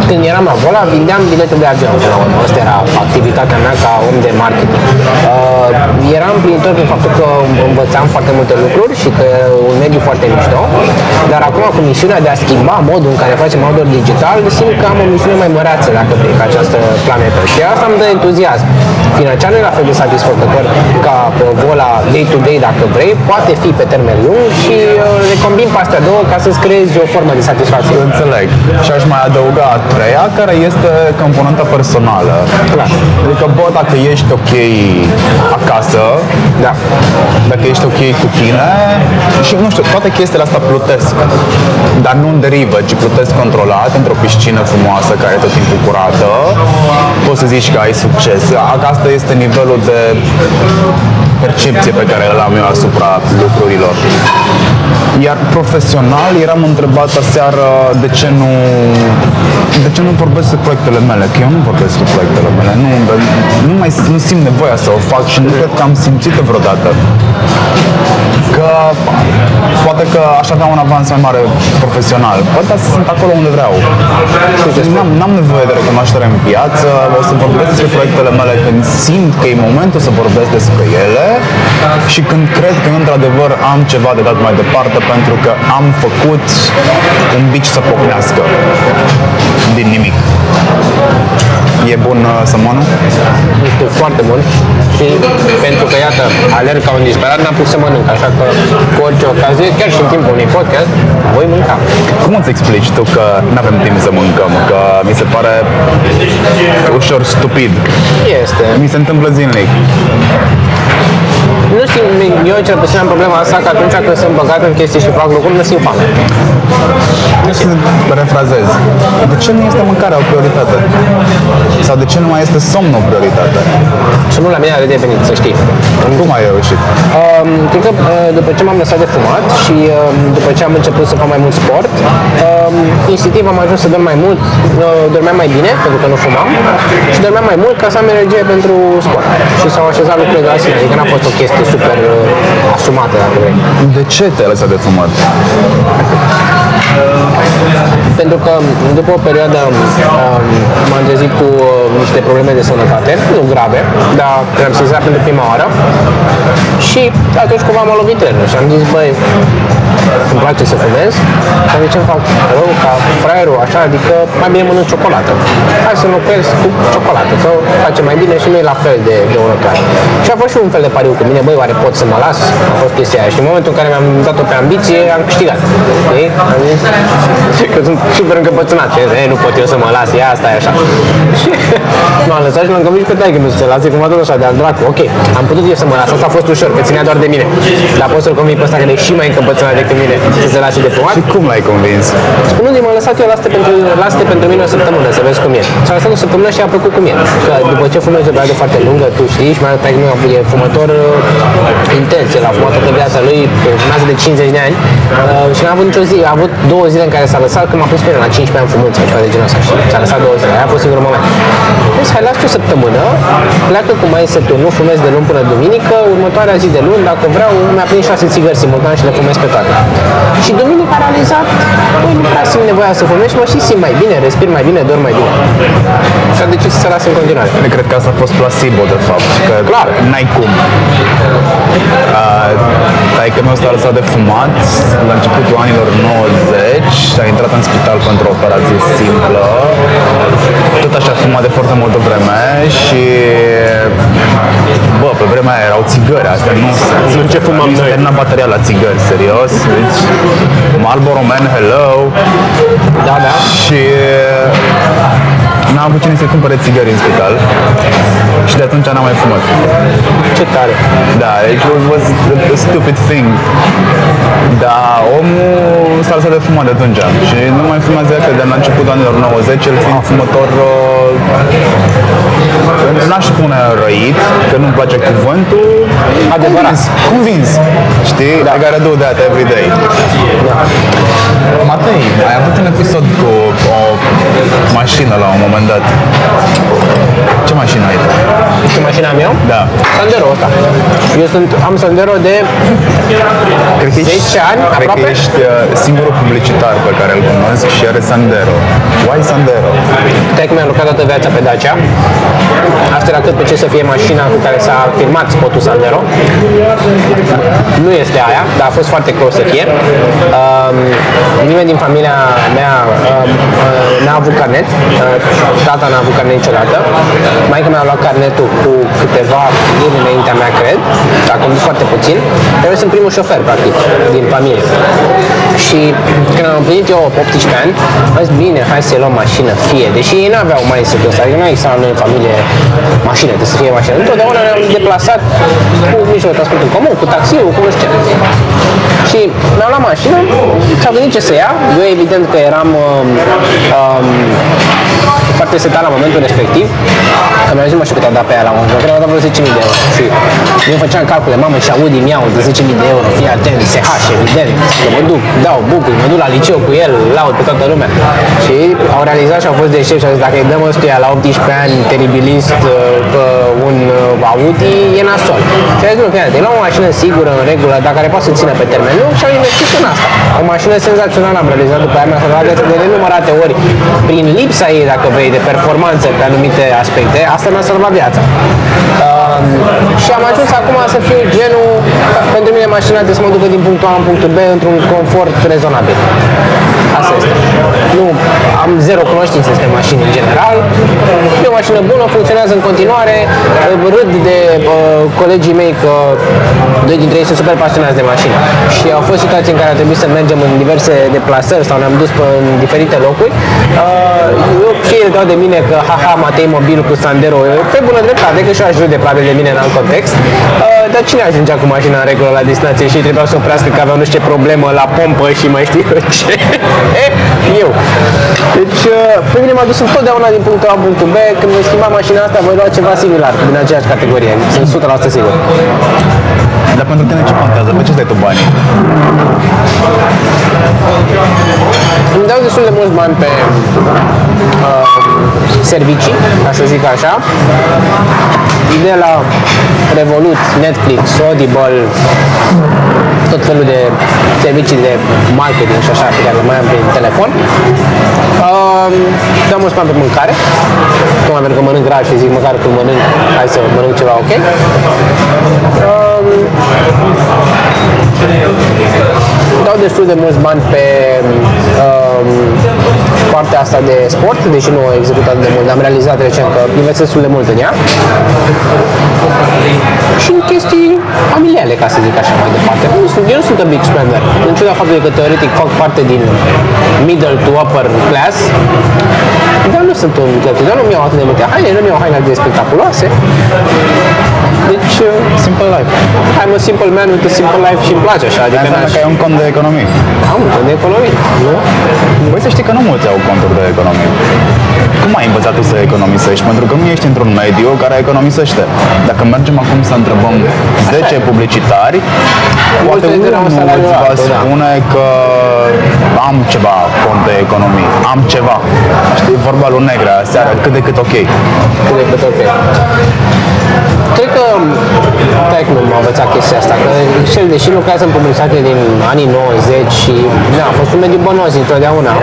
când eram acolo, vindeam bilete de avion până la urmă. Asta era activitatea mea ca om de marketing. Uh, eram plinitor prin faptul că învățam foarte multe lucruri și că e un mediu foarte mișto, dar acum cu misiunea de a schimba modul în care facem outdoor digital, simt că am o misiune mai măreață, dacă vrei, pe această planetă. Și asta îmi dă entuziasm. Financiar nu e la fel de satisfăcător ca uh, vola day-to-day, dacă vrei, poate fi pe termen lung și uh, le combin pe astea două ca să-ți creezi o formă de satisfacție. Înțeleg. Și aș mai adăuga a treia, care este componenta personală. Clar. Adică, bă, dacă ești ok acasă, Da. dacă ești ok cu tine și nu știu, toate chestiile astea plutesc, dar nu în derivă, ci plutesc controlat într-o piscină frumoasă care e tot timpul curată, poți să zici că ai succes. Asta este nivelul de percepție pe care îl am eu asupra lucrurilor. Iar profesional eram întrebat aseară de ce nu de ce nu vorbesc despre proiectele mele, că eu nu vorbesc despre proiectele mele, nu, nu mai nu simt nevoia să o fac și nu cred că am simțit-o vreodată. Că poate că aș avea un avans mai mare profesional, poate sunt acolo unde vreau. N-am, n-am nevoie de recunoaștere în piață, o să vorbesc despre proiectele mele când simt că e momentul să vorbesc despre ele și când cred că într-adevăr am ceva de dat mai departe pentru că am făcut un bici să pocnească din nimic. E bun uh, sămonul? Este foarte bun și pentru că, iată, alerg ca un disperat, n-am pus să mănânc, așa că cu orice ocazie, chiar și în timpul unui podcast, voi mânca. Cum îți explici tu că nu avem timp să mâncăm? Că mi se pare ușor stupid. Este. Mi se întâmplă zilnic. Nu simt, eu cel puțin am problema asta că atunci când sunt băgat în chestii și fac lucruri, nu simt foame. Nu să refrazez. De ce nu este mâncarea o prioritate? Sau de ce nu mai este somnul o prioritate? Și nu la mine a redevenit, să știi. Cum ai reușit? Um, cred că uh, după ce m-am lăsat de fumat și um, după ce am început să fac mai mult sport, um, instinctiv am ajuns să dorm mai mult, uh, dormeam mai bine, pentru că nu fumam, și dormeam mai mult ca să am energie pentru sport. Și s-au așezat lucrurile de la sine, adică n-a fost o chestie super uh, asumată, dacă vrei. De ce te-ai lăsat de fumat? Pentru că după o perioadă um, m-am trezit cu uh, niște probleme de sănătate, nu grave, dar le-am sesizat pentru prima oară și atunci cumva m-a lovit trenul și am zis, băi, îmi place să fumez, dar de ce îmi fac rău ca fraierul așa, adică mai bine mănânc ciocolată. Hai să înlocuiesc cu ciocolată, că face mai bine și nu e la fel de, de urătoare. Și a fost și un fel de pariu cu mine, băi, oare pot să mă las? A fost chestia aia și în momentul în care mi-am dat-o pe ambiție, am câștigat. Știi? Am zis că sunt super încăpățânat. Și, e, nu pot eu să mă las, ia asta e așa. Și M-am lăsat și l-am convins pe taică nu se lase cumva tot așa de al dracu. Ok, am putut eu să mă las, asta a fost ușor, că ținea doar de mine. Dar pot să-l convins pe ăsta care e și mai încăpățânat decât mine să se lase de fumat. Și cum l-ai convins? Spunându-i, m-am lăsat eu, lasă pentru, lasă pentru mine o săptămână să vezi cum e. Și a lăsat o săptămână și a plăcut cum e. Că după ce fumezi o perioadă foarte lungă, tu știi, și mai ales că e fumător uh, intens, el a fumat toată viața lui, fumează de 50 de ani uh, și n-a avut nicio zi, a avut două zile în care s-a lăsat, când m-a pus pe el la 15 ani fumând sau ceva de genul ăsta și s-a lăsat două zile, aia a fost singurul moment. Deci, hai, lasă o săptămână, pleacă cu mai tu, nu fumez de luni până duminică, următoarea zi de luni, dacă vreau, mi-a prins șase țigări simultan și le fumez pe toate. Și duminică a realizat, băi, nu prea simt nevoia să fumez și mă și simt mai bine, respir mai bine, dorm mai bine. Și a decis să se lasă în continuare. Eu cred că asta a fost placebo, de fapt. Că Clar. N-ai cum. Uh, Taică meu s-a lăsat de fumat la începutul anilor 90 a intrat în spital pentru o operație simplă. Tot așa a fumat de foarte multă vreme și bă, pe vremea aia erau țigări, astea nu Nu ce fumam Nu s-a noi. terminat bateria la țigări, serios. Deci, Marlboro Man, hello. Da, da. Și n-am avut cine să-i cumpere țigări în spital și de atunci n-am mai fumat. Ce tare. Da, it was, was a stupid thing. Dar omul s-a lăsat de fumat de atunci și nu mai fumează că de la începutul anilor 90, el fiind fumător uh, n-aș spune răit, că nu-mi place cuvântul, Adevărat. convins, convins. Știi? Da. I gotta do that every day. Matei, ai avut un episod cu o mașină la un moment dat. Ce mașină ai tu? Ce mașina am eu? Da. Sandero ăsta. Eu sunt, am Sandero de Cred că 10 ani, cred aproape. că ești uh, singurul publicitar pe care îl cunosc și are Sandero. Why Sandero? Tec mi-a lucrat toată viața pe Dacia. Asta era cât pe ce să fie mașina cu care s-a filmat spotul Sandero. Nu este aia, dar a fost foarte close să fie. Um, nimeni din familia mea um, uh, n-a avut carnet. Uh, tata n-a avut carnet niciodată. Maica mea a luat carnetul cu câteva luni înaintea mea, cred. A condus foarte puțin. Dar eu sunt primul șofer, practic, din familie. Și când am împlinit eu 18 ani, am zis, bine, hai să luăm mașină, fie. Deși ei n-aveau mai să ăsta, adică nu există la noi în familie mașină, trebuie să fie mașină. Întotdeauna ne-am deplasat cu mijlocul de transport în comun, cu taxiul, cu nu știu ce. Și mi-am luat mașină, s-au gândit ce să ia. Eu evident că eram um, um, foarte setat la momentul respectiv. Că mi-am zis, nu mă știu cât a dat pe aia la un moment, cred că a dat vreo 10.000 de euro. Și eu făceam calcule, mamă, și Audi mi-au de 10.000 de euro, fii atent, SH, evident, că mă duc, dau bucuri, mă duc la liceu cu el, laud pe toată lumea. Și ei au realizat și au fost deștepți și au zis, dacă îi dăm ăstuia la 18 ani teribilist uh, pe un uh, Audi, e nasol. Și a zis, nu, fii atent, îi luăm o mașină sigură, în regulă, dar care poate să țină pe termen lung și au investit în asta. O mașină senzațională am realizat după aia, mi-a salvat viața de nenumărate ori prin lipsa ei, dacă vrei, de performanță pe anumite aspecte, asta mi-a salvat viața. Um, și am ajuns acum să fiu genul, pentru mine mașina trebuie să mă ducă din punctul A în punctul B într-un confort rezonabil. Asta este. Nu, am zero cunoștințe despre mașini în general. E o mașină bună, funcționează în continuare. Râd de uh, colegii mei că doi dintre ei sunt super pasionați de mașini. Și au fost situații în care a trebuit să mergem în diverse deplasări sau ne-am dus pe în diferite locuri. Uh, eu și ei dau de mine că haha, Matei mobil cu Sandero, pe bună dreptate, că și eu aș râde probabil de mine în alt context. Uh, dar cine ajungea cu mașina în regulă la destinație și trebuia să oprească că aveau nu știu ce problemă la pompă și mai știu eu ce? e, eu. Deci, uh, pe mine m-a dus întotdeauna din punctul A în punctul B. Când voi schimba mașina asta, voi lua ceva similar, din aceeași categorie. Sunt 100% sigur. Dar pentru tine ce contează? Pe ce stai tu banii? Îmi dau destul de mulți bani pe uh, servicii, ca să zic așa. De la Revolut, Netflix, Audible, tot felul de servicii de marketing și așa pe care le mai am pe telefon. Uh, dau mulți bani pe mâncare, tocmai pentru că mănânc rar și zic măcar când mănânc, hai să mănânc ceva ok. Uh, dau destul de mulți bani pe um, partea asta de sport, deși nu o executat de mult, dar am realizat recent că investesc destul de mult în ea. Și în chestii familiale, ca să zic așa mai departe. Nu sunt, eu nu sunt un big spender. În ciuda faptului că teoretic fac parte din middle to upper class, Dar nu sunt un cheltuitor, nu mi-au atât de multe haine, nu mi-au haine atât de spectaculoase. Deci, uh, Simple life. I'm a simple man with a simple life și îmi place așa. Adică Înseamnă n-aș... că ai un cont de economie. am un cont de economie, nu? Băi, să știi că nu mulți au conturi de economie. Cum ai învățat tu să economisești? Pentru că nu ești într-un mediu care economisește. Dacă mergem acum să întrebăm 10 publicitari, poate Mulți de la un unul salariu îți va altul, da. spune că am ceva cont de economie, am ceva. Știi, vorba lui Negra seara, cât de cât ok. Cât de cât ok. Cred că, stai cum m-a învățat chestia asta, că cel deși lucrează în publicitate din anii 90 și da, a fost un mediu bănos întotdeauna,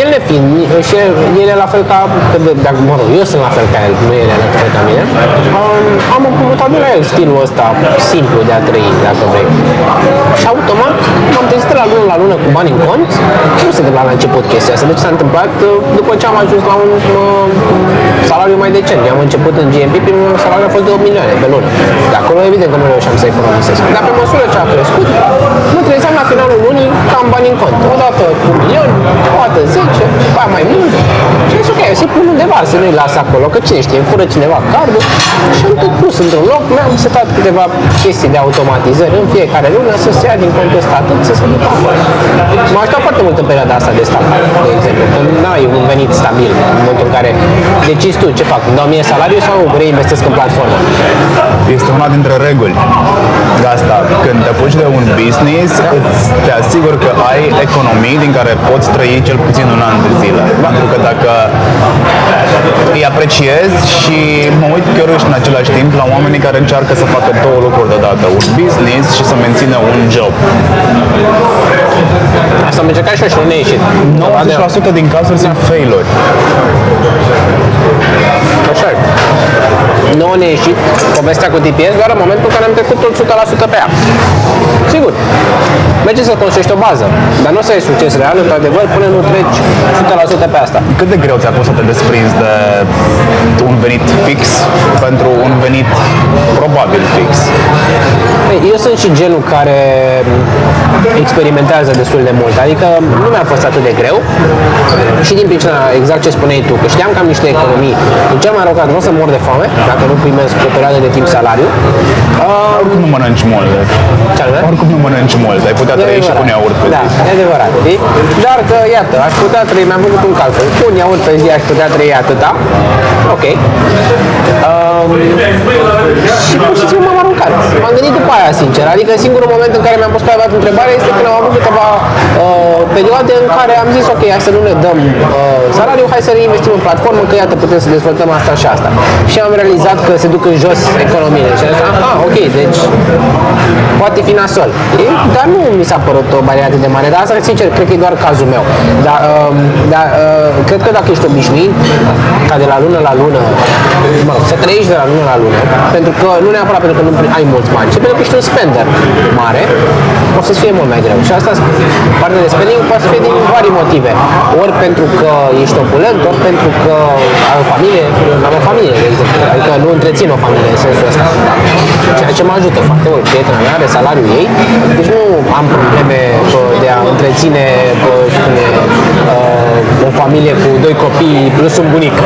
el ne fiind, și el, el e la fel ca, că de, dacă, mă rog, eu sunt la fel ca el, nu el e la fel ca mine, um, am împrumutat de la el stilul ăsta simplu de a trăi, dacă vrei. Și automat m-am trezit de la lună la lună cu bani în cont, nu se întâmpla la început chestia asta, deci s-a întâmplat uh, după ce am ajuns la un uh, salariu mai decent. Eu am început în GMP, primul salariu a fost de 8 milioane pe lună. De acolo evident că nu reușeam să economisesc. Dar pe măsură ce a crescut, mă trezeam la finalul lunii că am bani în cont. Odată cu un milion, o dată 10, după aia mai mult. Și am zis, ok, să-i pun undeva, să nu-i las acolo, că cine știe, îmi fură cineva cardul. Și am tot pus într-un loc, mi-am setat câteva chestii de automatizări în fiecare lună să se ia din contul ăsta atât să se ducă acolo. M-a ajutat foarte mult în perioada asta de startup, de exemplu, că nu ai un venit stabil în momentul în care decizi tu ce fac, îmi dau mie salariu sau reinvestesc în platformă. Este una dintre reguli de asta. Când te apuci de un business, îți te asiguri că ai economii din care poți trăi cel puțin un an de zile. Pentru că dacă îi apreciez și mă uit curios în același timp la oamenii care încearcă să facă două lucruri deodată. Un business și să mențină un job. Asta am încercat și eu și nu ne-a ieșit. 90% din cazuri sunt failuri. Așa e. Nu ne-a ieșit povestea cu TPS doar în momentul în care am trecut tot 100% pe ea. Sigur. Merge să construiești o bază, dar nu o să ai succes real, într-adevăr, până nu treci 100% pe asta. Cât de greu ți-a fost să te desprinzi de un venit fix pentru un venit probabil fix? Păi, Eu sunt și genul care experimentează destul de mult, adică nu mi-a fost atât de greu și din pricina exact ce spuneai tu, că știam că am niște economii, în cel mai rău caz nu o să mor de foame, dacă nu primesc o perioadă de timp salariu. Uh, Oricum nu mănânci mult. ce anume? Oricum nu mănânci mult. Ai putea E trăi și cu un adevărat. iaurt pe Da, zi. e adevărat. știi? Dar că, iată, aș putea trăi, mi-am făcut un calcul. Cu un iaurt pe zi aș putea trăi atâta. Ok. Um, și pur și simplu m-am aruncat. M-am gândit după aia, sincer. Adică singurul moment în care mi-am pus pe adevărat întrebare este când am avut câteva uh, perioade în care am zis, ok, hai să nu ne dăm uh, salariu, hai să reinvestim în platformă, că iată, putem să dezvoltăm asta și asta. Și am realizat că se duc în jos economiile. Și am zis, aha, ok, deci poate fi nasol. E, dar nu mi s-a părut o barieră atât de mare, dar asta, sincer, cred că e doar cazul meu. Dar, uh, dar uh, cred că dacă ești obișnuit, ca de la lună la lună, mă rog, să trăiești de la lună la lună, pentru că nu neapărat pentru că nu ai mulți bani, ci pentru că ești un spender mare, o să-ți fie mult mai greu. Și asta, partea de spending poate fi din vari motive. Ori pentru că ești opulent, ori pentru că ai o familie, eu am o familie, de exemplu, adică nu întrețin o familie în sensul ăsta. Ceea ce mă ajută foarte mult. Prietena mea are salariul ei, deci nu am probleme bă, de a întreține bă, știu, uh, o familie cu doi copii plus un bunic.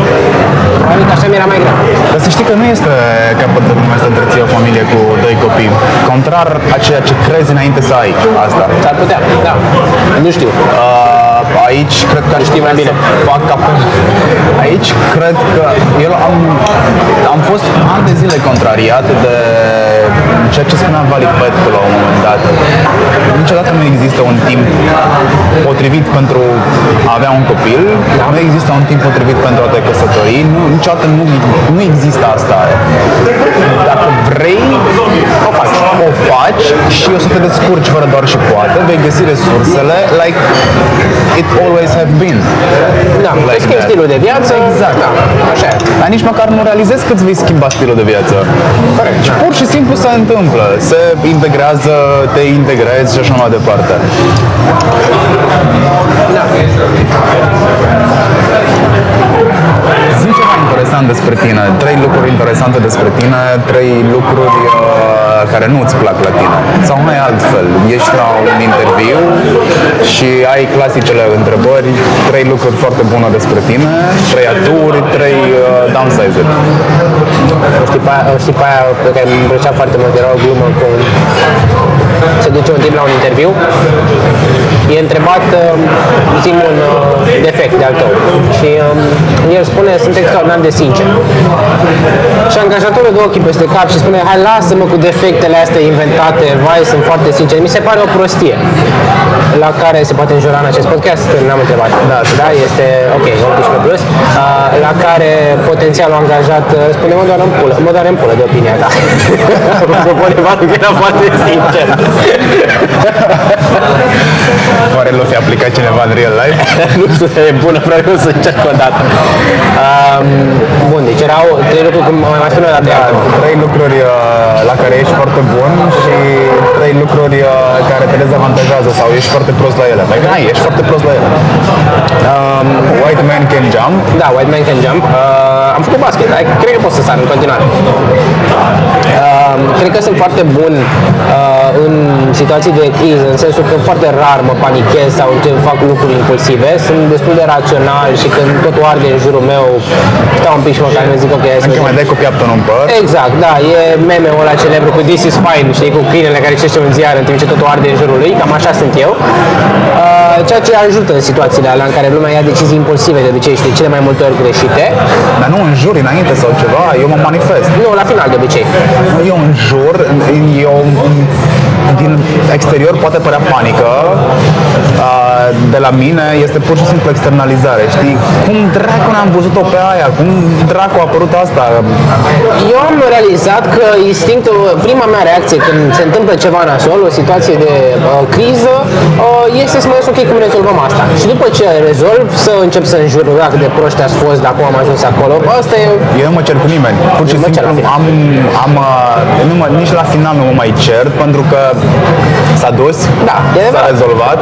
Probabil că așa mi era mai greu. Dar să știi că nu este capăt de lume să întreții o familie cu doi copii. Contrar a ceea ce crezi înainte să ai asta. S-ar putea, da. Nu știu. Uh, aici cred că știi mai bine. Fac apel. Aici cred că eu am, am fost ani de zile contrariat de ceea ce spunea Vali Petcu la un moment dat. Niciodată nu există un timp potrivit pentru a avea un copil, nu există un timp potrivit pentru a te căsători, nu, niciodată nu, nu există asta. Dacă vrei, o faci. O faci și o să te descurci fără doar și poate, vei găsi resursele like it always have been. Da, Like like schimbi that. stilul de viață. Exact. Da, așa e. Dar nici măcar nu realizezi că îți vei schimba stilul de viață. Corect. Și pur și simplu se întâmplă. Se integrează, te integrezi și așa mai departe. Da. Zi ceva interesant despre tine, trei lucruri interesante despre tine, trei lucruri uh, care nu-ți plac la tine. Sau mai altfel, ești la un interviu și ai clasicele întrebări, trei lucruri foarte bune despre tine, trei aturi, trei uh, downsized. O știi pe aia, o știi pe aia pe care îmi plăcea foarte mult, era o glumă cu se duce un tip la un interviu, e întrebat, uh, zi un uh, defect de al tău și um, el spune, sunt extraordinar de sincer. Și angajatorul dă ochii peste cap și spune, hai lasă-mă cu defectele astea inventate, vai, sunt foarte sincer. Mi se pare o prostie la care se poate înjura în acest podcast, n-am întrebat. Da, da este ok, 18 plus, uh, la care potențialul angajat uh, spune, mă doar în pulă, mă doar în pulă de opinia ta. Apropo de faptul că era foarte sincer. Oare l-o fi aplicat cineva în real life? nu știu de bună, vreau eu să încerc o dată. Um, bun, deci erau trei lucruri, cum mai mai spune o dată. Da, trei lucruri uh, la care ești foarte bun și trei lucruri uh, care te dezavantajează sau ești foarte prost la ele. Mai da, ești foarte prost la ele. Um, White man can jump. da, White Man Can Jump. Uh, am făcut basket, dar cred că pot să sar în continuare. Uh, cred că sunt foarte bun uh, în situații de criză, în sensul că foarte rar mă panichez sau încep fac lucruri impulsive. Sunt destul de rațional și când totul arde în jurul meu, stau un pic și măcar îmi zic ok, hai să Încă mergem. mai dai cu piaptonul în păr. Exact, da, e meme-ul ăla celebru cu This is fine, știi, cu câinele care citește un ziar în timp ce totul arde în jurul lui, cam așa sunt eu. Uh, ceea ce ajută în situațiile alea în care lumea ia decizii impulsive de obicei și de cele mai multe ori greșite. Dar nu în jur înainte sau ceva, eu mă manifest. Nu, la final de obicei. Eu în jur, eu din exterior poate părea panică, a, de la mine este pur și simplu externalizare, știi? Cum dracu n-am văzut-o pe aia? Cum dracu a apărut asta? Eu am realizat că instinctul, prima mea reacție când se întâmplă ceva nasol, o situație de uh, criză, uh, este să mă gândesc, ok, cum rezolvăm asta? Și după ce rezolv, să încep să înjur dacă de proști ați fost, dacă am ajuns acolo. Asta e Eu nu mă cer cu nimeni. Pur și Nu mă cer la simplu final. am, am uh, nu mă, nici la final nu mă mai cer pentru că s-a dus, Da, e s-a adevărat. rezolvat.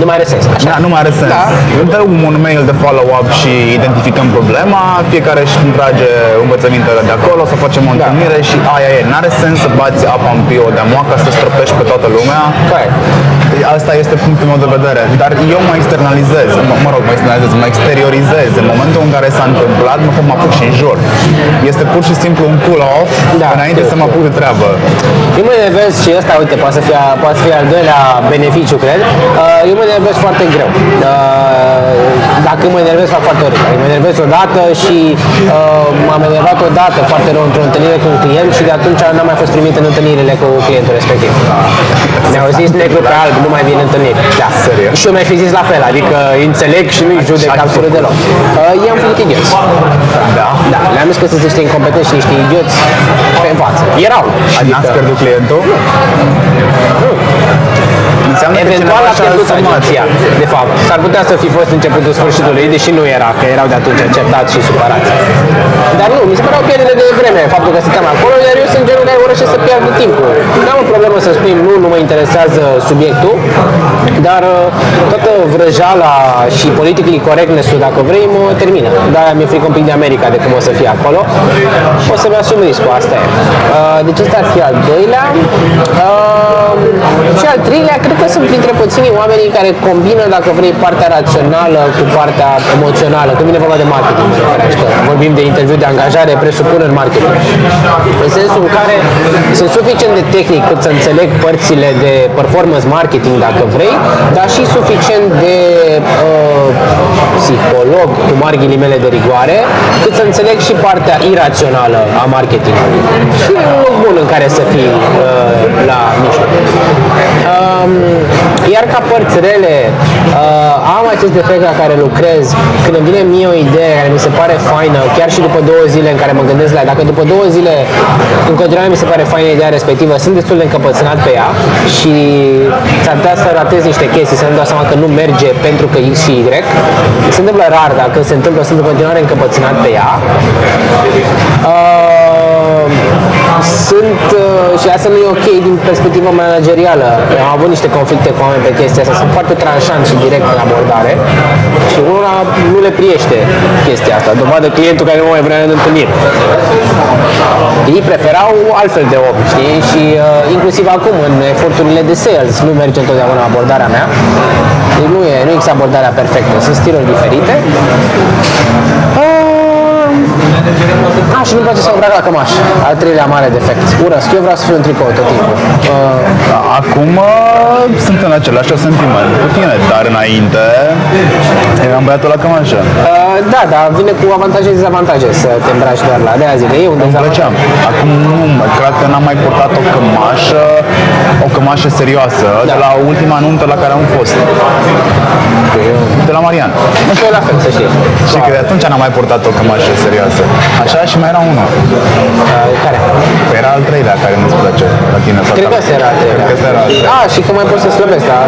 Nu mai are sens. Așa. Da, nu mai are sens. Da. Dă un mail de follow-up și identificăm problema, fiecare își trage învățămintele de acolo, să facem o întâlnire și aia e. N-are sens să bați apa în pio de moacă, să străpești pe toată lumea. Corect. Asta este punctul meu de vedere. Dar eu mă externalizez, mă, mă rog, mă externalizez, mă exteriorizez. În momentul în care s-a întâmplat, mă, mă apuc și în jur. Este pur și simplu un pull-off Da. înainte să mă apuc de treabă. Eu mă enervez și ăsta, uite, poate să fie, poate să fie al doilea beneficiu, cred. Uh, eu mă enervez foarte greu. Uh, dacă mă enervez, fac foarte oribil. Mă enervez odată și uh, m-am enervat odată foarte rău într-o întâlnire cu un client și de atunci n-am mai fost primit în întâlnirile cu clientul respectiv. Mi-au zis negru pe alb, nu mai vin întâlniri. Da. Serios? Și eu mi-aș fi zis la fel, adică înțeleg și nu-i judec ai absolut făcut? deloc. Uh, i-am făcut idioți. Da? Da, le-am zis că sunt niște incompetenți și niște idioți pe față. Erau. N-ați pierdut clientul? Înseamnă că Eventual cineva a și-a pierdut asumat. agenția, de fapt. S-ar putea să fi fost începutul sfârșitului, deși nu era, că erau de atunci certați și supărați. Dar nu, mi se părea o pierdere de vreme faptul că stăteam acolo, iar eu sunt genul care urăște să pierdă timpul. Nu am o problemă să spui nu, nu mă interesează subiectul, dar uh, toată vrăjala și politically correctness-ul, dacă vrei, mă termină. De-aia mi-e frică un pic de America de cum o să fie acolo. O să-mi asum riscul, asta e. Uh, Deci ăsta ar fi al doilea. Uh, Și al treilea, cred că sunt printre puținii oamenii care combină, dacă vrei, partea rațională cu partea emoțională, când vine vorba de marketing, ferește. Vorbim de interviu de angajare, presupun în marketing. În sensul în care sunt suficient de tehnic cât să înțeleg părțile de performance marketing, dacă vrei, dar și suficient de uh, psiholog, cu mari ghilimele de rigoare, cât să înțeleg și partea irațională a marketingului. Și e un loc bun în care să fii uh, la mijloc. Um, iar ca părți rele, uh, am acest defect la care lucrez. Când îmi vine mie o idee care mi se pare faină, chiar și după două zile în care mă gândesc la ea, dacă după două zile în continuare mi se pare faină ideea respectivă, sunt destul de încăpățânat pe ea și s-ar putea să ratez niște chestii, să nu dau seama că nu merge pentru că X și Y. Se întâmplă rar, dar când se întâmplă, sunt în continuare încăpățânat pe ea. Uh, sunt, uh, și asta asta nu e ok din perspectivă managerială. Am avut niște conflicte cu oameni pe chestia asta, sunt foarte tranșant și direct în abordare și una nu le priește chestia asta, dovadă clientul care nu mai vrea în întâlniri. Ei preferau altfel de om, știi? Și uh, inclusiv acum, în eforturile de sales, nu merge întotdeauna abordarea mea. Deci nu, e, nu există abordarea perfectă, sunt stiluri diferite. Ah, și nu-mi place să mă îmbrac la cămaș. Al treilea mare defect. Urăsc, eu vreau să fiu în tricou tot timpul. Uh, Acum uh, sunt în același sentiment cu tine, dar înainte eram băiatul la cămașă. uh, da, dar vine cu avantaje și dezavantaje să te îmbraci doar la de azi. E un Îmi dezavantaj. plăceam. Acum nu, mă, cred că n-am mai purtat o cămașă, o cămașă serioasă, de la ultima nuntă la care am fost. De la Marian. Și eu la fel, să știi. Și că de atunci n-am mai purtat o cămașă serioasă. Așa și mai era unul. Uh, care? Păi era al treilea care nu-ți place la tine. sau Cred că ta. ăsta era al treilea. Cred că ăsta era al treilea. Ah, și că mai pot să slăbesc, da.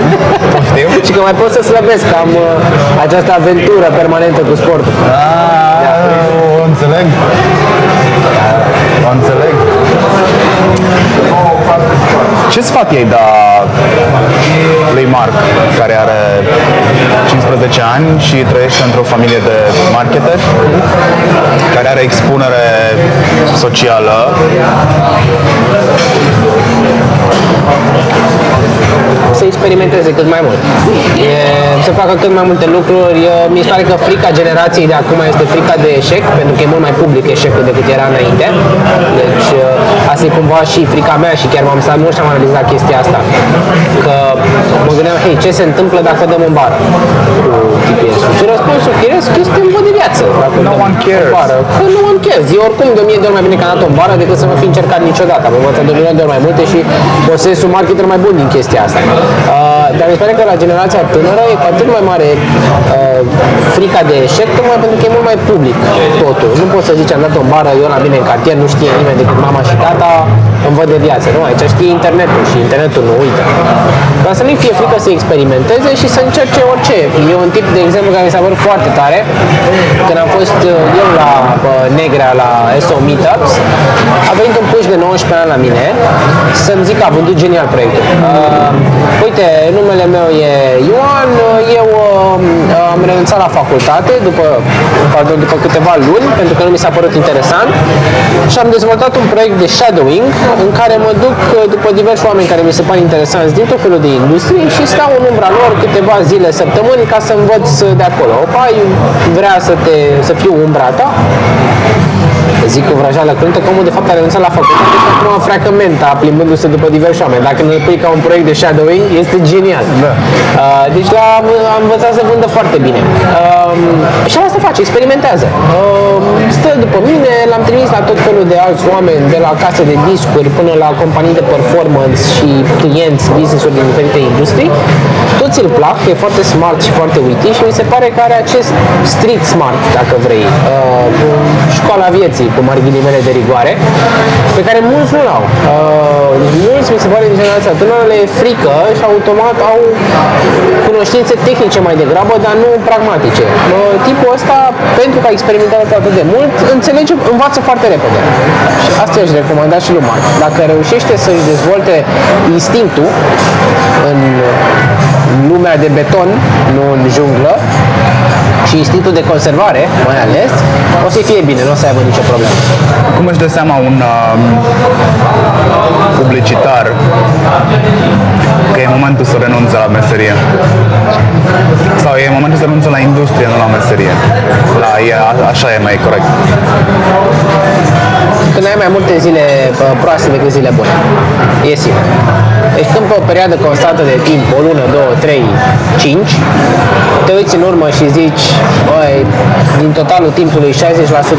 Poftim? și că mai pot să slăbesc, că am uh, această aventură permanentă cu sportul. Ah, o înțeleg. O înțeleg. Ce sfat i-ai da lui Marc, care are 15 ani și trăiește într-o familie de marketeri, care are expunere socială să experimenteze cât mai mult. E, să facă cât mai multe lucruri. E, mi se pare că frica generației de acum este frica de eșec, pentru că e mult mai public eșecul decât era înainte. Deci e, asta e cumva și frica mea și chiar m-am stat mult și am analizat chestia asta. Că mă gândeam, hei, ce se întâmplă dacă dăm în bară cu GPS-ul? Și răspunsul firesc este în văd de viață. Dacă No dăm one cares. în Bară. Că nu one cares. E oricum de 1000 de ori mai bine că am dat o bară decât să nu fi încercat niciodată. Am învățat de milion de ori mai multe și posesez un marketer mai bun din chestia asta. Uh, dar mi se pare că la generația tânără e cu atât mai mare uh, frica de eșec, tocmai pentru că e mult mai public totul. Nu poți să zici am dat o bară, eu la mine în cartier, nu știe nimeni decât mama și tata, îmi văd de viață. Nu, aici știe internetul și internetul nu uită. Dar să nu-i fie frică să experimenteze și să încerce orice. E un tip, de exemplu, care mi s-a părut foarte tare. Când am fost uh, eu la uh, Negrea, la SO Meetups, a venit un puș de 19 ani la mine să-mi zic că a vândut genial proiectul. Uh, uite, numele meu e Ioan, eu uh, am renunțat la facultate după, pardon, după câteva luni, pentru că nu mi s-a părut interesant și am dezvoltat un proiect de shadowing în care mă duc uh, după diversi oameni care mi se par interesanți din tot felul de industrie și stau în umbra lor câteva zile, săptămâni ca să învăț de acolo. Opa, vrea să, te, să fiu umbra ta, zic cu vrăjeală crântă că omul de fapt a renunțat la facultate și acum freacă menta plimbându-se după diversi oameni. Dacă ne pui ca un proiect de shadowing, este genial. Da. Uh, deci la, am învățat să vândă foarte bine. Uh, și asta face, experimentează. Uh, stă după mine, l-am trimis la tot felul de alți oameni, de la case de discuri până la companii de performance și clienți, business-uri din diferite industrii. Toți îl plac, e foarte smart și foarte witty și mi se pare că are acest street smart, dacă vrei. Uh, școala vieții, cu mari ghilimele de rigoare, pe care mulți nu l-au. Uh, mulți, mi se pare, din generația tânără, le e frică și automat au cunoștințe tehnice mai degrabă, dar nu pragmatice. Uh, tipul ăsta, pentru că a experimentat atât de mult, înțelege, învață foarte repede. Și asta aș recomanda și lui Marc. Dacă reușește să-și dezvolte instinctul în lumea de beton, nu în junglă, și instinctul de conservare, mai ales, o să-i fie bine, nu o să aibă nicio problemă. Cum își dă seama un um, publicitar că e momentul să renunțe la meserie? Sau e momentul să renunțe la industrie, nu la meserie? La, e, a, așa e mai corect. Când ai mai multe zile bă, proaste decât zile bune. E sigur. Deci când pe o perioadă constantă de timp, o lună, două, trei, cinci, te uiți în urmă și zici, băi, din totalul timpului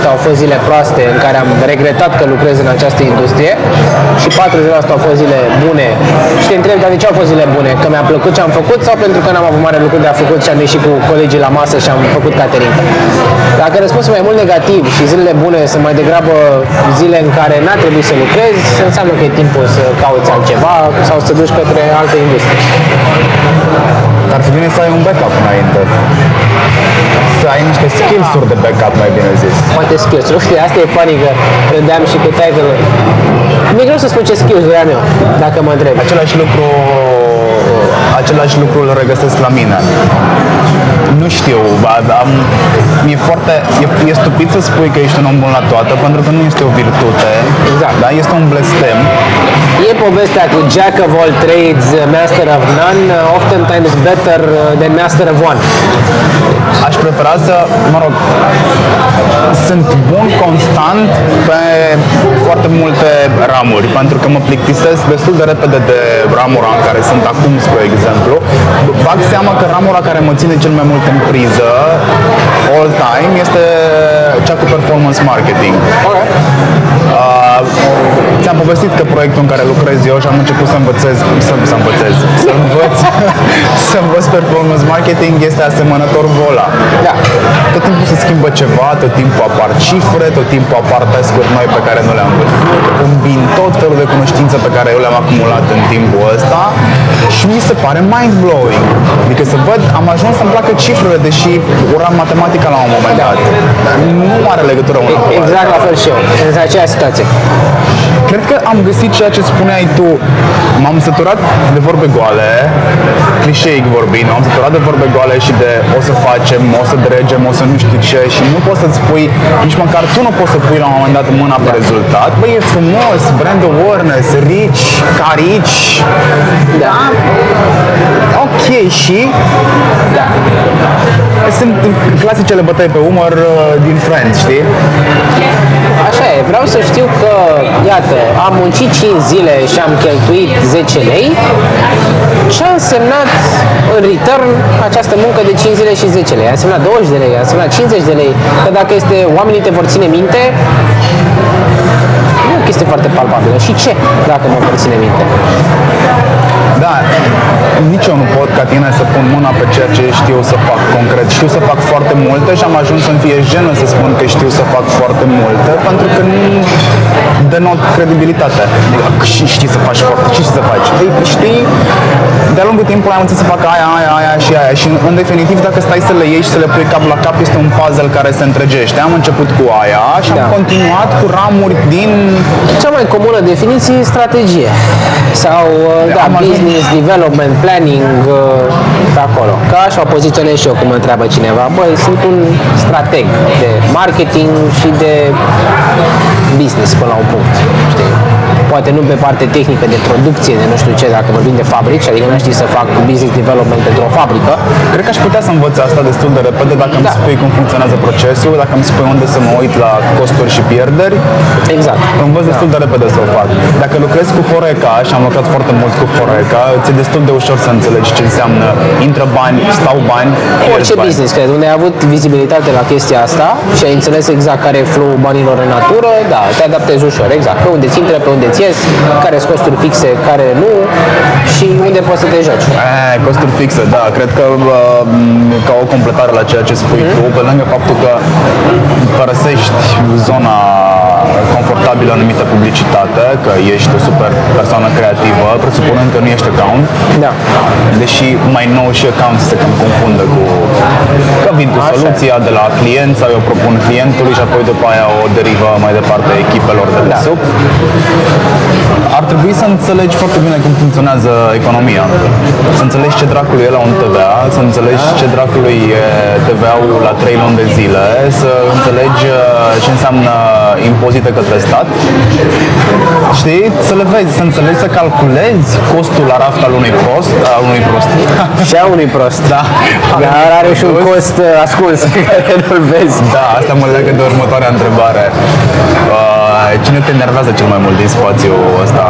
60% au fost zile proaste în care am regretat că lucrez în această industrie și 40% au fost zile bune și te întrebi, dar de ce au fost zile bune? Că mi-a plăcut ce am făcut sau pentru că n-am avut mare lucru de a făcut și am ieșit cu colegii la masă și am făcut catering? Dacă răspunsul e mai mult negativ și zilele bune sunt mai degrabă zile în care n-a trebuit să lucrezi, înseamnă că e timpul să cauți altceva sau să duci către alte industrie. Ar fi bine să ai un backup înainte. Să ai niște skills-uri de backup, mai bine zis. Poate skills. Nu știu, asta e funny că rândeam și cu tiger Mi-e greu să spun ce skills vreau eu, dacă mă întreb. Același lucru același lucru îl regăsesc la mine. Nu știu, ba- am, mi-e foarte, e, e stupid să spui că ești un om bun la toată, pentru că nu este o virtute, Exact. da? este un blestem. E povestea cu Jack of all trades, master of none, oftentimes better than master of one. Aș prefera să, mă rog, sunt bun constant pe foarte multe ramuri, pentru că mă plictisesc destul de repede de ramura în care sunt acum, spre exemplu. Bag seama că ramura care mă ține cel mai mult în priză, all time, este cea cu performance marketing. Okay. Uh, ți-am povestit că proiectul în care lucrez eu și am început să învățez, să, să învățez, să învăț, să învăț performance marketing este asemănător vola. Da. Tot timpul se schimbă ceva, tot timpul apar cifre, tot timpul apar task-uri noi pe care nu le-am văzut, îmbin tot felul de cunoștințe pe care eu le-am acumulat în timpul ăsta și mi se pare mind-blowing. Adică să văd, am ajuns să-mi placă cifrele, deși uram matematica la un moment dat. Dar nu are legătură una cu alta. Exact la fel și eu, în aceeași situație. Cred că am găsit ceea ce spuneai tu. M-am săturat de vorbe goale, clișeic vorbind, m-am săturat de vorbe goale și de o să facem, o să dregem, o să nu știu ce și nu poți să-ți pui, nici măcar tu nu poți să pui la un moment dat mâna pe rezultat. Băi, e frumos, brand awareness, rich, carici, Da. Ok și da. sunt clasicele bătăi pe umăr uh, din Friends, știi? Așa e, vreau să știu că, iată, am muncit 5 zile și am cheltuit 10 lei. Ce a însemnat în return această muncă de 5 zile și 10 lei? A însemnat 20 de lei, a însemnat 50 de lei. Că dacă este, oamenii te vor ține minte, nu e o chestie foarte palpabilă. Și ce dacă mă vor ține minte? Da, nici eu nu pot ca tine să pun mâna pe ceea ce știu să fac concret. Știu să fac foarte multe și am ajuns să-mi fie jenă să spun că știu să fac foarte multe, pentru că nu denot credibilitate. Adică, și știi să faci foarte, și știi să faci. Ei, știi, de-a lungul timpului am înțeles să fac aia, aia, aia și aia și în definitiv dacă stai să le ieși și să le pui cap la cap este un puzzle care se întregește. Am început cu aia și am Da. continuat continuat cu ramuri din Cea mai comună definiție e strategie sau uh, da, Am ajuns- business development, planning, uh, pe acolo. Ca așa o poziționez și eu cum mă întreabă cineva. Băi, sunt un strateg de marketing și de business până la un punct. Știi? Poate nu pe parte tehnică de producție, de nu știu ce, dacă vorbim de fabrici, adică nu știi să fac business development pentru o fabrică. Cred că aș putea să învăț asta destul de repede dacă îmi Da. spui cum funcționează procesul, dacă îmi spui unde să mă uit la costuri și pierderi, Exact. învăț destul de repede să o fac. Dacă lucrezi cu Horeca și am lucrat foarte mult cu Horeca, ți-e destul de ușor să înțelegi ce înseamnă intră bani, stau bani, Orice pierzi bani. business, cred, unde ai avut vizibilitate la chestia asta și ai înțeles exact care e flow banilor în natură, da, te adaptezi ușor, exact. Pe unde ți intră, pe unde ți ies, care sunt costuri fixe, care nu și unde poți să te joci. Eh, costuri fixe, da, cred că uh, m, ca o completare la ceea ce spui tu, pe lângă faptul că părăsești zona confortabilă numită publicitate, că ești o super persoană creativă, presupunând că nu ești account, Da. deși mai nou și account se cam confundă cu că vin cu Așa. soluția de la client sau eu propun clientului și apoi după aia o derivă mai departe echipelor de Da. sub. Ar trebui să înțelegi foarte bine cum funcționează economia. Să înțelegi ce dracului e la un TVA, să înțelegi ce dracului e TVA-ul la 3 luni de zile, să înțelegi uh, ce înseamnă impozite către stat. Știi? Să le vezi, să înțelegi, să calculezi costul la raft al unui prost, al unui prost. Și a unui prost. Da. Dar are și un cost uh, ascuns pe care nu-l vezi. Da, asta mă leagă de următoarea întrebare. Uh, cine te enervează cel mai mult din spațiul ăsta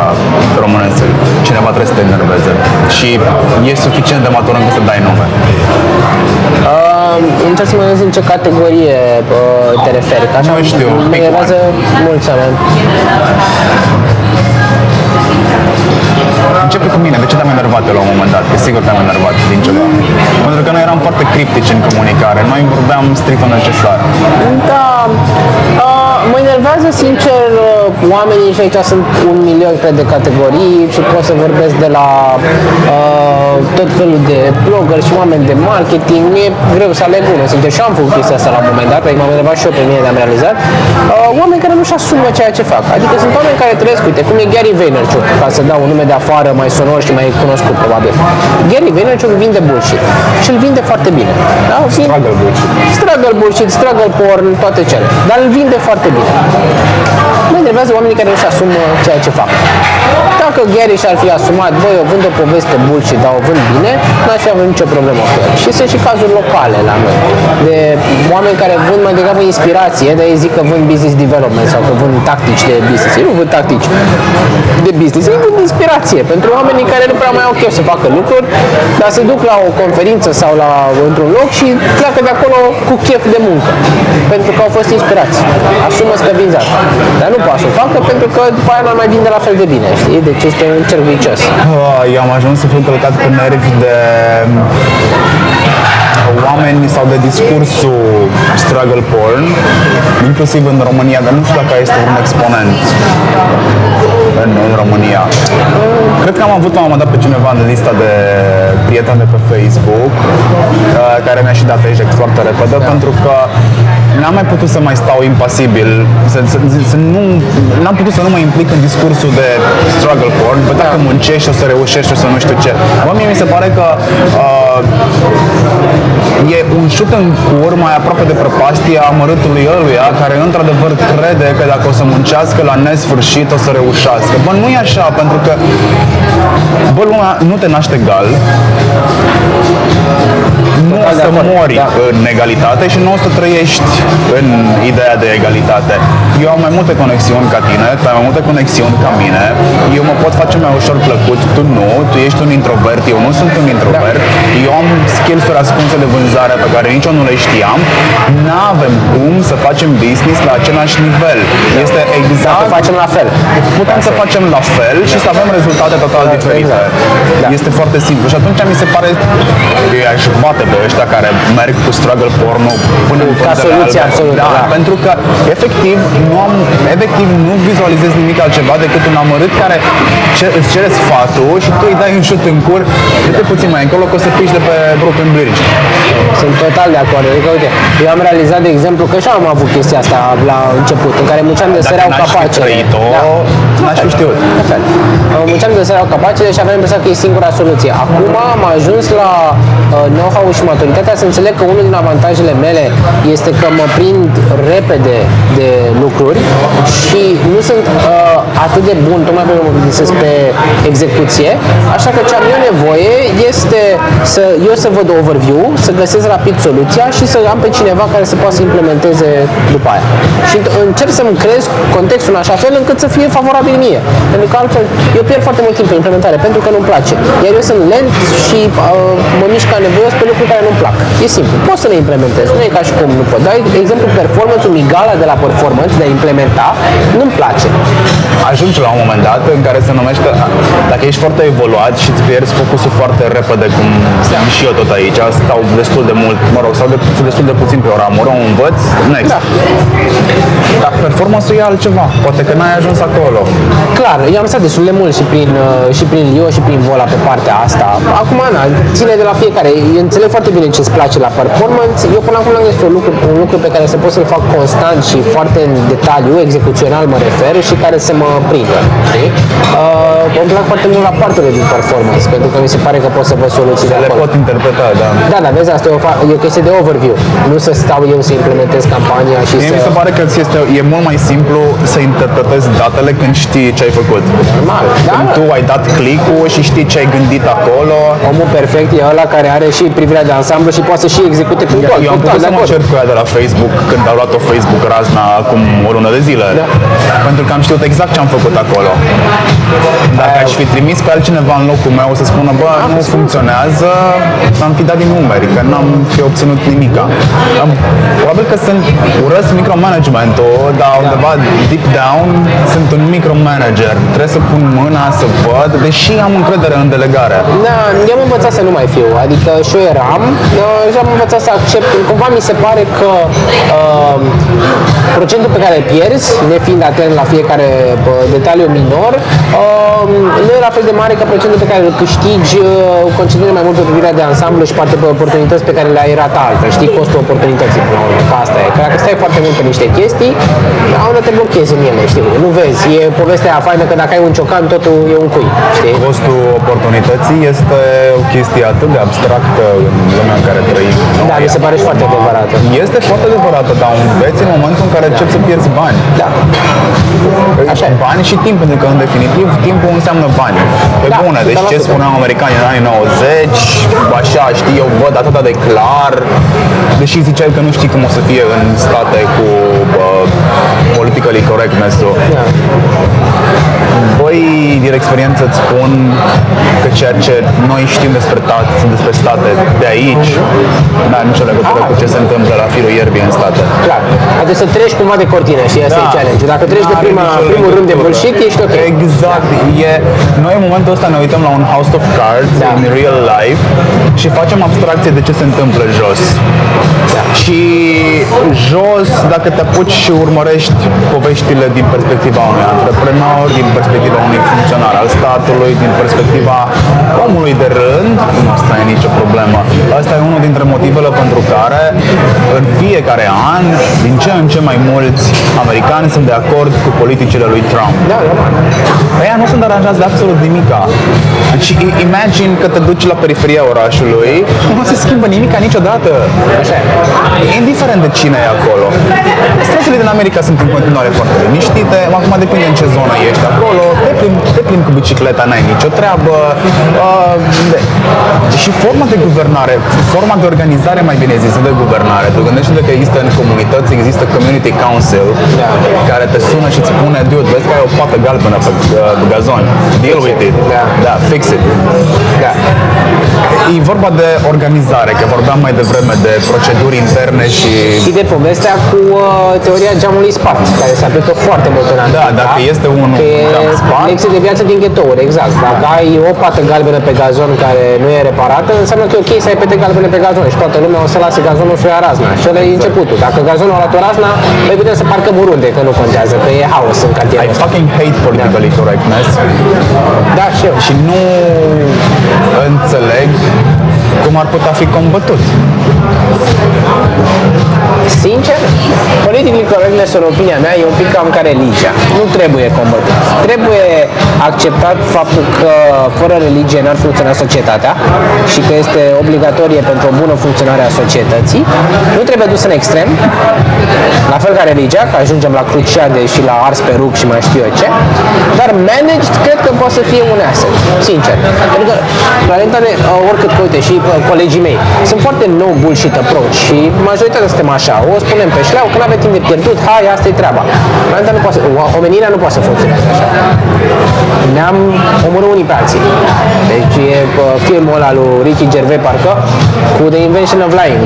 românesc? Cineva trebuie să te enerveze. Și e suficient de matur încât să dai nume. Uh, încerc să mă gândesc în ce categorie uh, te referi. Că așa Nu știu, mă pick enervează mulți oameni. Începe cu mine. De ce te-am enervat eu la un moment dat? Că sigur te-am enervat din ceva. Pentru că noi eram foarte criptici în comunicare. Noi vorbeam strict necesar. Da, uh, mă enervează sincer uh, oamenii și aici sunt un milion cred de categorii și pot să vorbesc de la uh, tot felul de blogger și oameni de marketing. Mi-e greu să aleg unul, sincer, și am făcut chestia asta la un moment dat, pentru că m-am enervat și eu pe mine de am realizat. Uh, oameni care nu-și asumă ceea ce fac. Adică sunt oameni care trăiesc, uite, cum e Gary Vaynerchuk, ca să dau un nume de afară mai sonor și mai cunoscut probabil. Gary Vaynerchuk vinde bullshit și îl vinde foarte bine. Da? Vin- Struggle bullshit. struggle bullshit, struggle porn, toate cele. Dar îl vinde foarte bine. Mă enervează oamenii care își asumă ceea ce fac. Dacă Gary și-ar fi asumat, băi, eu vând o poveste bullshit, dar o vând bine, n-aș fi avut nicio problemă cu el. Și sunt și cazuri locale la noi. De oameni care vând mai degrabă inspirație, dar ei zic că vând business development sau că vând tactici de business. Ei nu vând tactici de business, ei vând inspirație pentru oamenii care nu prea mai au chef să facă lucruri, dar se duc la o conferință sau la într-un loc și pleacă de acolo cu chef de muncă. Pentru că au fost inspirați. Asumă că vinzi asta. Dar nu poate să o facă pentru că după aia nu mai vinde la fel de bine, știi? Deci este un cerc vicios. Ah, Eu am ajuns să fiu călcat pe nervi de oameni sau de discursul struggle porn, inclusiv în România, dar nu știu dacă este un exponent în, în România. Cred că am avut la un moment dat pe cineva în lista de prieteni de pe Facebook uh, care mi-a și dat eject foarte repede pentru că n-am mai putut să mai stau impasibil, să, să, să nu, n-am putut să nu mă implic în discursul de struggle porn, bă, dacă muncești o să reușești, o să nu știu ce. Acum mie mi se pare că uh, e un șut în cur mai aproape de prăpastia amărâtului ăluia care într-adevăr crede că dacă o să muncească la nesfârșit o să reușească. Bă, nu e așa, pentru că bă, lumea nu te naște egal, nu o Total de să acord, mori da. în egalitate și nu o să trăiești în ideea de egalitate. Eu am mai multe conexiuni ca tine, tu ai mai multe conexiuni ca mine, eu mă pot face mai ușor plăcut, tu nu, tu ești un introvert, eu nu sunt un introvert, eu am skills-uri ascunse de vânzare pe care nici eu nu le știam, n-avem cum să facem business la același nivel. Este Să exact facem la fel. putem să facem la fel și să avem rezultate total diferite. exact. Da. Este foarte simplu și atunci mi se pare că eu aș bate pe ăștia care merg cu struggle porno până în Ca pânzele soluție albe. absolută, Da, da. pentru că efectiv nu am, efectiv nu vizualizez nimic altceva decât un amărât care ce- îți cere sfatul și tu îi dai un șut în cur, du-te puțin mai încolo că o să piși de pe Broken Bridge. Sunt total de acord. Adică, uite, eu am realizat, de exemplu, că și eu am avut chestia asta la început, în care munceam de Dacă sereau n-aș fi capacele. trăit-o, n-aș fi știut. La fel. Uh, Munceam de sereau capacele și aveam impresia că e singura soluție. Acum am ajuns la uh, know-how și maturitatea să înțeleg că unul din avantajele mele este că mă prind repede de lucruri și nu sunt uh, atât de bun, tocmai pentru că mă gândesc pe execuție, așa că ce am eu nevoie este să eu să văd overview, să găsesc rapid soluția și să am pe cineva care să poată să implementeze după aia. Și încerc să-mi creez contextul în așa fel încât să fie favorabil mie. Pentru că altfel eu pierd foarte mult timp pe implementare pentru că nu-mi place. Iar eu sunt lent și uh, mă mișc ca nevoios pe lucruri care nu-mi plac. E simplu. Poți să le implementezi. Nu e ca și cum nu pot. Dar, de exemplu, performance-ul migala de la performance, de a implementa, nu-mi place. Ajungi la un moment dat în care se numește, dacă ești foarte evoluat și îți pierzi focusul foarte repede, cum sunt și eu tot aici, stau destul de mult, mă rog, stau de, destul de puțin pe o ramură, o învăț, next. Da. Dar performance-ul e altceva, poate că n-ai ajuns acolo. Clar, eu am stat destul de mult și prin, uh, și prin Lio și prin Vola pe partea asta. Acum, na, ține de la fiecare. Eu înțeleg foarte bine ce îți place la performance. Eu până acum am găsit un lucru, un lucru pe care să pot să-l fac constant și foarte în detaliu, execuțional mă refer, și care să mă prindă. Știi? Uh, îmi plac foarte mult la partea din performance, pentru că mi se pare că pot să văd soluții de Le acolo. pot interpreta, da. Da, dar vezi, asta e o, fa- e o chestie de overview. Nu să stau eu să implementez campania și Mie să... mi se pare că ți este, e mult mai simplu să interpretezi datele când știi ce ai făcut. Normal. Da, Când tu ai dat click-ul și știi ce ai gândit acolo, Omul perfect e ăla care are și privirea de ansamblu și poate să și execute punctual. Eu am punctual, putut de să mă acord. cer cu ea de la Facebook când au luat-o Facebook razna acum o lună de zile. Da. Pentru că am știut exact ce am făcut acolo. Dacă aș fi trimis pe altcineva în locul meu să spună, bă, nu funcționează, am fi dat din numeri, că n-am fi obținut nimica. Am, probabil că sunt urăsc micromanagementul, dar undeva deep down sunt un micromanager. Trebuie să pun mâna, să văd, deși am încredere în delegare. Da, eu am învățat să nu mai fiu, adică și eu eram uh, și am învățat să accept. Cumva mi se pare că uh, procentul pe care îl pierzi, nefiind atent la fiecare uh, detaliu minor, uh, nu e la fel de mare ca procentul pe care îl câștigi uh, concentrând mai mult pe privirea de ansamblu și poate pe oportunități pe care le-ai ratat altfel. Știi costul oportunității până la urmă, că asta e. Că dacă stai foarte mult pe niște chestii, la un te blochezi în ele, știi? Nu vezi, e povestea aia faină că dacă ai un ciocan, totul e un cui, știi? Costul oportunității este o chestie atât de abstractă în lumea în care trăim. Da, mi se pare și foarte adevărată. Este foarte adevărată, dar înveți în momentul în care începi să pierzi bani. Da. Așa e. Bani și timp, pentru că în definitiv timpul înseamnă bani. Pe Da, bune, deci ce 100%. spuneau americanii în anii 90, așa, știi, eu văd atât de clar, deși ziceai că nu știi cum o să fie în state cu uh, politically correctness-ul. Da. Băi, din experiență îți spun că ceea ce noi știm despre, ta- despre state de aici, nu are nicio legătură cu ce se întâmplă la firul ierbii în state. Clar. Adică să treci cumva de cortină și asta e challenge. Dacă treci de N-are prima, nicio primul rând de legătură. bullshit, ești ok. Exact. E, noi în momentul ăsta ne uităm la un House of Cards Da. in real life și facem abstracție de ce se întâmplă jos. Da. Și jos, dacă te apuci și urmărești poveștile din perspectiva unui antreprenor, din perspectiva unui funcționar al statului, din perspectiva omului de rând, nu asta e nicio problemă. Asta e unul dintre motivele pentru care în fiecare an, din ce în ce mai mulți americani sunt de acord cu politicile lui Trump. Da, normal. Ăia nu sunt aranjați de absolut nimica. Și i- imagine că te duci la periferia orașului, nu se schimbă nimica niciodată. Așa e. Indiferent de cine e acolo. Străzile din America sunt în continuare foarte liniștite, acum depinde în ce zonă ești acolo, te plimbi, te plimbi cu bicicleta, n-ai nicio treabă. Uh, de- și forma de guvernare, forma de organizare, mai bine zis, de guvernare. Tu gândește-te că există în comunități, există community council, Da. care te sună și îți spune, dude, vezi că ai o pată galbenă pe, uh, pe gazon. Deal with it. Da. da, fix it. Da. E vorba de organizare, că vorbeam mai devreme de proceduri interne și... Și de povestea cu uh, teoria geamului spart, care se aplică foarte mult în Da, America. dacă este un Că geam e spart, lecție de viață din ghetouri, exact. Dacă ai o pată galbenă pe gazon care nu e reparată, înseamnă că e ok să ai pete galbene pe gazon și toată lumea o să lase gazonul să o ia razna. Și ăla e începutul. Dacă gazonul a luat o razna, noi putem să parcăm oriunde, că nu contează, că e haos în I cartierul ăsta. fucking hate politically correctness Da, și eu. și nu înțeleg cum ar putea fi combătut. Sincer, politically correctness, în opinia mea, e un pic cam ca religia. Nu trebuie combătut. Trebuie acceptat faptul că fără religie n-ar funcționa societatea și că este obligatorie pentru o bună funcționare a societății. Nu trebuie dus în extrem, la fel ca religia, că ajungem la cruciade și la ars pe rug și mai știu eu ce, dar managed cred că poate să fie un asset, sincer. Pentru că, la realitate, uh, oricât că, uite, și uh, colegii mei, sunt foarte no bullshit approach și majoritatea suntem așa, o spunem pe șleau, că nu avem timp de pierdut, hai, asta e treaba. La realitate nu poate să, o- omenirea nu poate să funcționeze așa. Ne-am omorât unii pe alții. Deci e uh, filmul ăla lui Ricky Gervais, parcă, cu The Invention of Lying,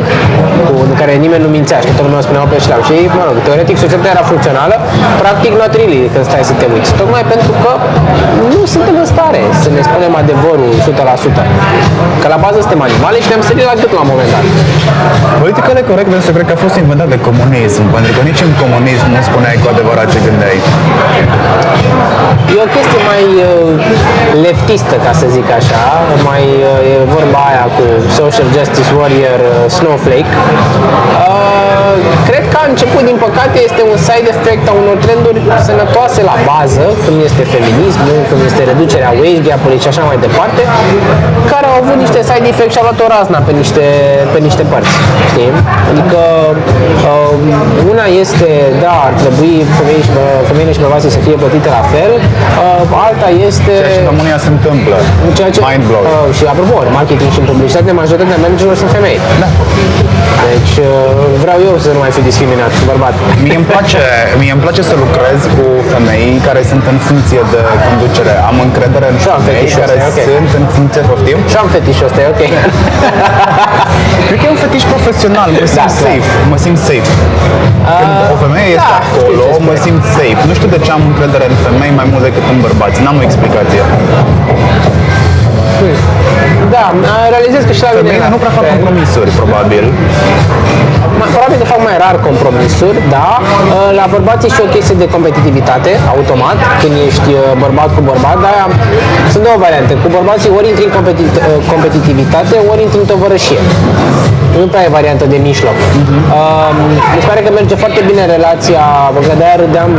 cu în care nimeni nu mințea și toată lumea o spunea pe șleau. Și, mă rog, teoretic societatea era funcțională, practic not really, când stai să te uiți. Tocmai pentru că nu suntem în stare să ne spunem adevărul 100%. Că la bază suntem animale și ne-am sărit la gât la un moment dat. Politically correctness cred că a fost inventat de comunism, pentru că nici în comunism nu spuneai cu adevărat ce gândeai. E o chestie mai uh, leftistă, ca să zic așa, mai uh, e vorba aia cu social justice warrior uh, snowflake. Uh, cred că a început, din păcate, este un side effect a unor trenduri sănătoase la bază, cum este feminismul, cum este reducerea wage gap-ului și așa mai departe, care au avut niște side effect și au luat o razna pe niște, pe niște părți, știi? Adică uh, una este, da, ar trebui femeile și, femeile și bărbații să fie plătite la fel, uh, alta este... Ceea ce în România se întâmplă. Ceea ce, Mind blowing. uh, și apropo, în marketing și în publicitate, majoritatea managerilor sunt femei. Da. Deci uh, vreau eu să nu mai fiu discriminat, bărbat. Mie îmi place, mie îmi place să lucrez cu femei care sunt în funcție de conducere. Am încredere în Și eu am femei fetișul care ăsta, e ok. sunt în funcție, poftim? Și am fetișul ăsta, e ok. Cred că e un fetiș profesional, mă simt Da, safe, mă simt safe. Când o femeie da, este știu acolo, ce mă spui. simt safe. Nu știu de ce am încredere în femei mai mult decât în bărbați. N-am o explicație. Da, realizez că și la mine Femeile la nu prea fac fel. compromisuri, probabil. Ma- Probabil că fac mai rar compromisuri, da. Uh, La bărbați e și o chestie de competitivitate, automat, când ești uh, bărbat cu bărbat, dar sunt două variante. Cu bărbații ori intri în competi- uh, competitivitate, ori intri în tovărășie. Nu prea e variantă de mijloc. Um, mi se pare că merge foarte bine relația, că de-aia râdeam,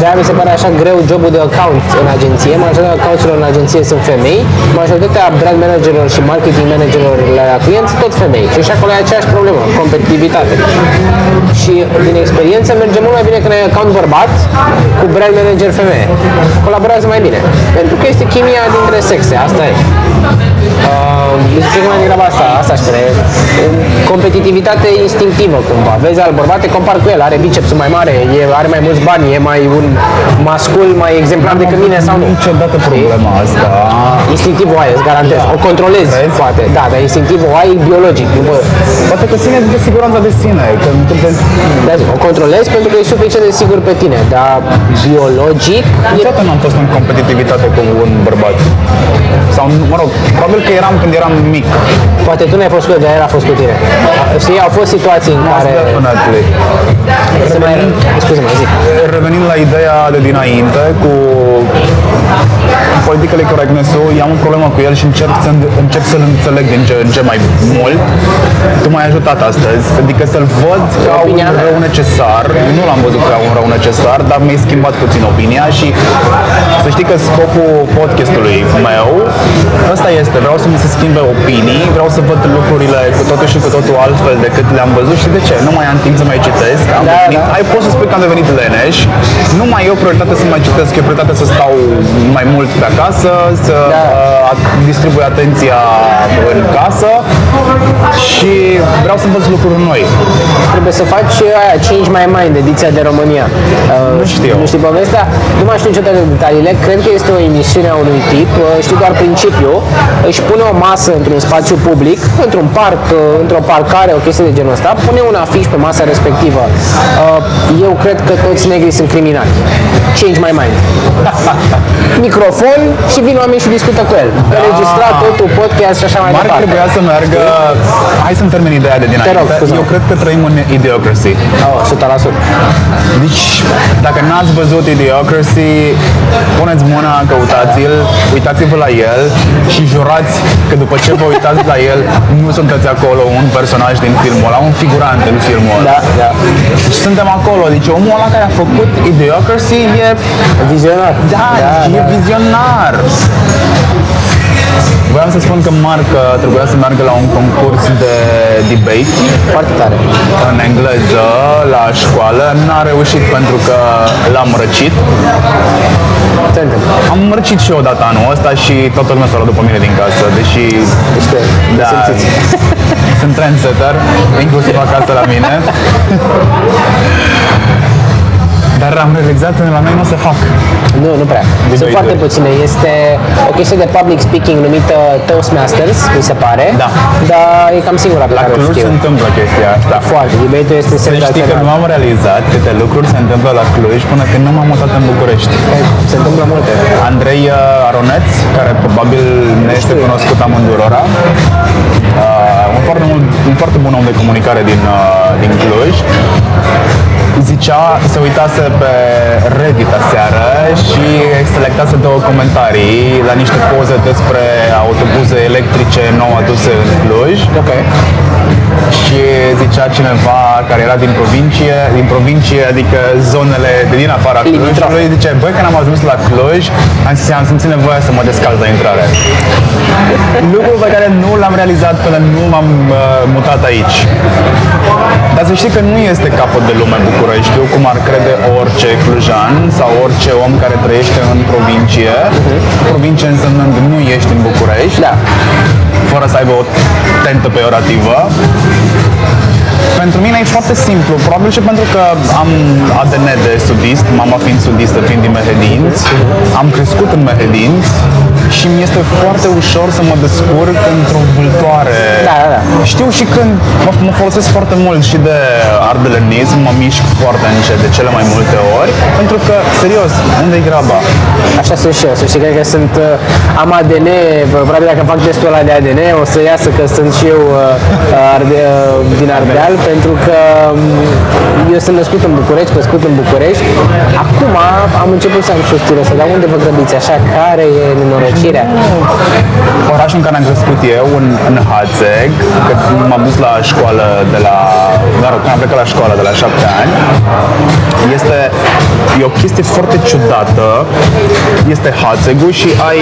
de-aia mi se pare așa greu jobul de account în agenție. Majoritatea accounturilor în agenție sunt femei, majoritatea brand managerilor și marketing managerilor la clienți tot femei. Și și acolo e aceeași problemă, competitivitate. Și din experiență merge mult mai bine când ai account bărbat cu brand manager femeie. Colaborează mai bine. Pentru că este chimia dintre sexe, asta e. Uh, deci cred că mai degrabă asta, asta aș spune. Competitivitate instinctivă cumva. Vezi al bărbat, te compar cu el, are bicepsul mai mare, e, are mai mulți bani, e mai un mascul mai exemplar decât mine sau nu. Niciodată problema asta. Instinctiv o ai, îți garantez. O controlezi, Vezi? poate. Da, dar instinctiv o ai biologic. Nu vă... Poate că ține de siguranța de sine. Când, când te... Da, zic, o controlezi pentru că e suficient de sigur pe tine, dar biologic e Niciodată n-am fost în competitivitate cu un bărbat. Sau, mă rog, probabil că eram când eram mic. Poate tu n-ai fost cu el, dar el a fost cu tine. Știi, au fost situații în care... Definitely. Se mai... Scuze-mă, zic. Revenind la ideea de dinainte cu politically correctness-ul, eu am o problemă cu el și încerc, să, încerc să-l înțeleg din ce în ce mai mult. Tu m-ai ajutat astăzi, adică să-l văd ca un Opinia mea. rău necesar. Nu l-am văzut ca un rău necesar, dar mi-ai schimbat puțin opinia și să știi că scopul podcastului meu ăsta este, vreau să mi se schimbe opinii, vreau să văd lucrurile cu totul și cu totul altfel decât le-am văzut și de ce? Nu mai am timp să mai citesc, am Da, devenit, da. ai poți să spui că am devenit leneș, nu mai e o prioritate să mai citesc, e o prioritate să stau mai mult pe acasă, să Da. uh, distribui atenția în casă și vreau să învăț lucruri noi. Trebuie să faci aia 5 mai mind, ediția de România. Uh, Nu știu. Nu știi povestea? Nu mai știu niciodată detaliile. Cred că este o emisiune a unui tip. uh, Știu doar principiul. Își pune o masă într-un spațiu public, într-un parc, uh, într-o parcare, o chestie de genul ăsta. Pune un afiș pe masa respectivă. Uh, Eu cred că toți negrii sunt criminali. Change my mind. Microfon și vin oameni și discută cu el. Înregistrat totul, podcast și așa mai Marc departe. trebuia să meargă, hai să-mi termin ideea de dinainte. rog, scuze-mă. Eu cred că trăim în idiocracy. Oh, 100%. Deci, dacă n-ați văzut Idiocracy, puneți mâna, căutați-l, uitați-vă la el și jurați că după ce vă uitați la el, nu sunteți acolo un personaj din filmul ăla, un figurant în filmul ăla. Da, da. Deci suntem acolo, deci omul ăla care a făcut Idiocracy e, Vizionar. da, e vizionar. Voiam să spun că Marc uh, trebuia să meargă la un concurs de debate Foarte tare. în engleză la școală. N-a reușit pentru că l-am răcit. Se întâmplă. Am răcit și eu odată anul ăsta și toată lumea s-a luat după mine din casă, deși Niște da, simțiți. sunt trendsetter, inclusiv acasă la mine. Dar am realizat că la noi nu se fac. Nu, nu prea. Sunt Debate-uri. foarte puține. Este o chestie de public speaking numită Toastmasters, mi se pare. Da. Dar e cam singura pe La care o Cluj știu. se întâmplă chestia asta. Foarte. Debate-ul este Să știi că senzațional. nu am realizat câte lucruri se întâmplă la Cluj până când nu m-am mutat în București. Se întâmplă multe. Andrei uh, Aroneț, care probabil ne este Știu. cunoscut amândurora, uh, un, foarte, mult, un foarte bun om de comunicare din, uh, din Cluj, zicea, se uitase pe Reddit aseară și selectase două comentarii la niște poze despre autobuze electrice nou aduse în Cluj Ok. și zicea cineva care era din provincie, din provincie, adică zonele de din afara Limitrofe. Clujului, zice, băi, când am ajuns la Cluj, am, am simțit nevoia să mă descalz la intrare. Lucru pe care nu l-am realizat până nu m-am uh, mutat aici. Dar să știi că nu este capăt de lume Bucureștiu, cum ar crede orice clujan sau orice om care trăiește în provincie. Provincie însemnând nu ești în București Da. fără să aibă o tentă peorativă. Pentru mine e foarte simplu, probabil și pentru că am ADN de sudist, mama fiind sudistă, fiind din Mehedinți, am crescut în Mehedinți și mi este foarte ușor să mă descurc într-o vâltoare. Da, da, da. Știu și când mă, mă folosesc foarte mult și de ardelenism, mă mișc foarte încet de cele mai multe ori, pentru că, serios, unde-i graba? Așa sunt și eu, să știi, cred că sunt, uh, am ADN, probabil dacă fac testul ăla de ADN o să iasă că sunt și eu uh, arde, uh, din Ardeal, pentru că um, eu sunt născut în București, crescut în București. Acum am început să am și o stilă ăsta, dar unde vă grăbiți așa? Care e nenorocirea? Orașul în care am crescut eu, în, în Hațeg, că m-am dus la școală de la, mă rog, când am plecat la școală de la șapte ani, este e o chestie foarte ciudată, este Hațegul și ai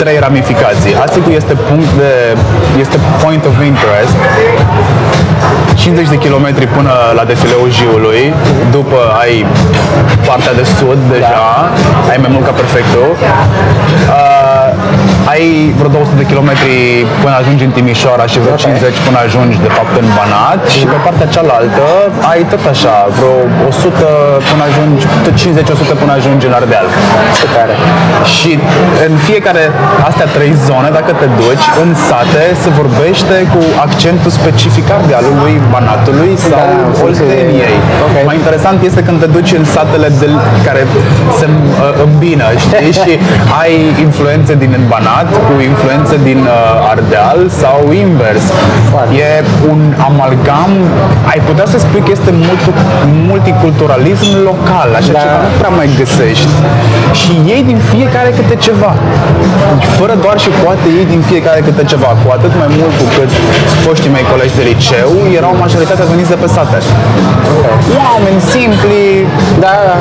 trei ramificații. Hațegul este punct de, este point of interest, 50 de kilometri până la defileul Jiului, după ai partea de sud deja, ai mai mult ca perfectul. Uh, Thank you. Ai vreo 200 de kilometri până ajungi în Timișoara și vreo 50 până ajungi de fapt în Banat și pe partea cealaltă ai tot așa, vreo 100 până ajungi, 50-100 până ajungi în Ardeal. Ce tare. Și în fiecare astea trei zone, dacă te duci, în sate se vorbește cu accentul specific ardealului, banatului sau Da, în funcție de- Olteniei. Ok. Mai interesant este când te duci în satele de, care se uh, îmbină, știi? și ai influențe din Banat cu influențe din uh, Ardeal sau invers. Foarte. E un amalgam, ai putea să spui că este multi, multiculturalism local, așa Da. ceva nu prea mai găsești. Și ei din fiecare câte ceva. Fără doar și poate ei din fiecare câte ceva. Cu atât mai mult cu cât foștii mei colegi de liceu erau majoritatea veniți de pe sate. Oameni simpli, Da, da.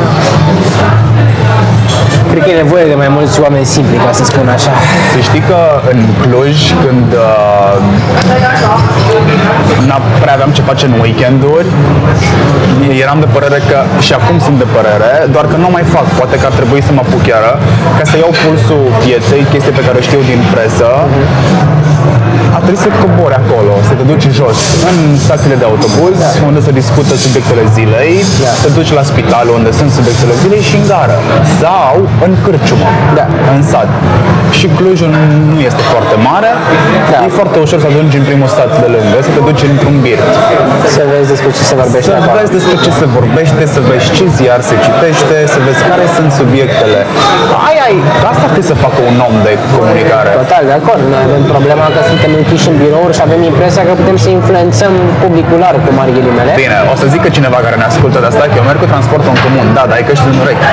Cred că e nevoie de mai mulți oameni simpli, ca să spun așa. Să știi că în Cluj, când uh, n prea aveam ce face în weekenduri, eram de părere că, și acum sunt de părere, doar că nu mai fac, poate că ar trebui să mă apuc iară, ca să iau pulsul pieței, chestie pe care o știu din presă, a trebuit să cobori acolo, să te duci jos, în stațiile de autobuz, unde se discută subiectele zilei, Da. te duci la spital unde sunt subiectele zilei și în gară. Sau în cârciumă, Da. în sat. Și Clujul nu este foarte mare, Da. e foarte ușor să ajungi în primul stat de lângă, să te duci într-un birt. Să vezi despre ce se vorbește Să acolo. vezi despre ce se vorbește, să vezi ce ziar se citește, să vezi care sunt subiectele. Ai, ai, asta trebuie să facă un om de comunicare. Total, de acord. Noi avem problema că suntem închiși în birouri și avem impresia că putem să influențăm publicul larg, cu mari ghilimele. Bine, o să zică cineva care ne ascultă de asta că eu merg cu transportul în comun. Da, dar ai căști în urechi.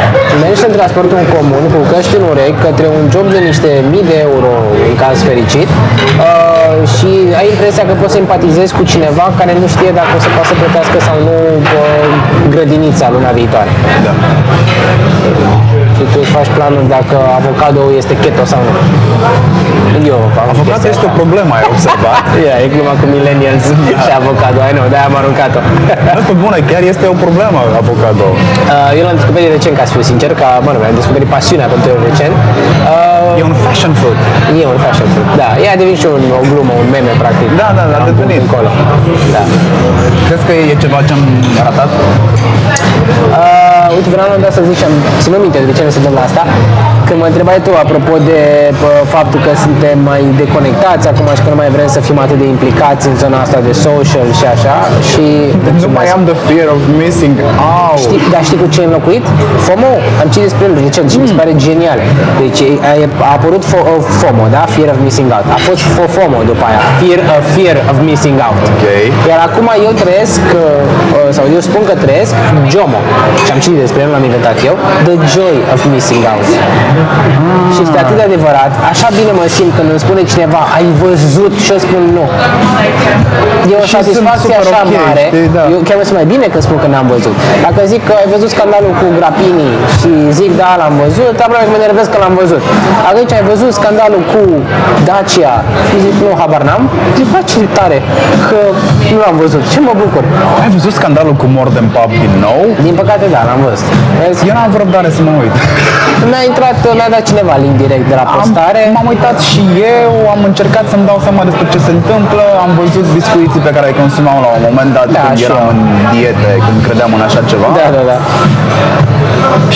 Mergi în transportul în comun cu căști în urechi către un job de niște mii de euro în caz fericit uh, și ai impresia că poți să empatizezi cu cineva care nu știe dacă o să poată să plătească sau nu uh, grădinița luna viitoare. Da. Și tu îți faci planul dacă avocado este keto sau nu. Eu am Avocatul chestia este o asta. problemă, ai observat? Ia, e gluma cu millennials și avocado, ai nu, de-aia am aruncat-o. Nu, pe bune, chiar este o problemă avocado. Uh, eu l-am descoperit recent, ca să fiu sincer, că, mă, nu, am descoperit pasiunea pentru el recent. Uh, E un fashion fruit. e un fashion food. Da, ea a devenit și un, o glumă, un meme, practic. Da, da, da, Am a pus devenit. Încolo. Da. Crezi că e ceva ce am ratat? Uh, uite, vreau la un dat să zic și am ținut minte de ce ne se întâmplă asta. Când mă întrebai tu apropo de pă, faptul că suntem mai deconectați acum și că nu mai vrem să fim atât de implicați în zona asta de social și așa și Nu mai am the fear of missing out. Știi, dar știi cu ce e înlocuit? FOMO. Am citit despre el recent și mi se pare genial. Deci a, a apărut fo, uh, FOMO, da? Fear of missing out. A fost FOMO după aia. Fear of, fear of missing out. Ok. Iar acum eu trăiesc, uh, uh, sau eu spun că trăiesc JOMO. Și am citit despre el, l-am inventat eu. The joy of missing out. Și este atât de adevărat. Așa bine mă simt când îmi spune cineva, ai văzut și eu spun nu. E o Și sunt satisfacție super așa ok, mare. știi, da. Eu chiar mă simt mai bine când spun că n-am văzut. Dacă zic că ai văzut scandalul cu Grapini și zic da, l-am văzut, aproape că mă nervez că l-am văzut. Dacă zici ai văzut scandalul cu Dacia și zic nu, habar n-am, zic bă, ce tare că nu l-am văzut. Ce mă bucur. Ai văzut scandalul cu Morden Pub din nou? Din păcate da, l-am văzut. Vezi? Eu n-am vreo răbdare să mă uit. Mi-a intrat, mi-a dat cineva link direct de la postare. Am, m-am uitat și eu, am încercat să-mi dau seama despre ce se întâmplă, am văzut biscuiții pe care îi consumau la un moment dat Da, când și eram eu. în diete, când credeam în așa ceva. Da, da, da.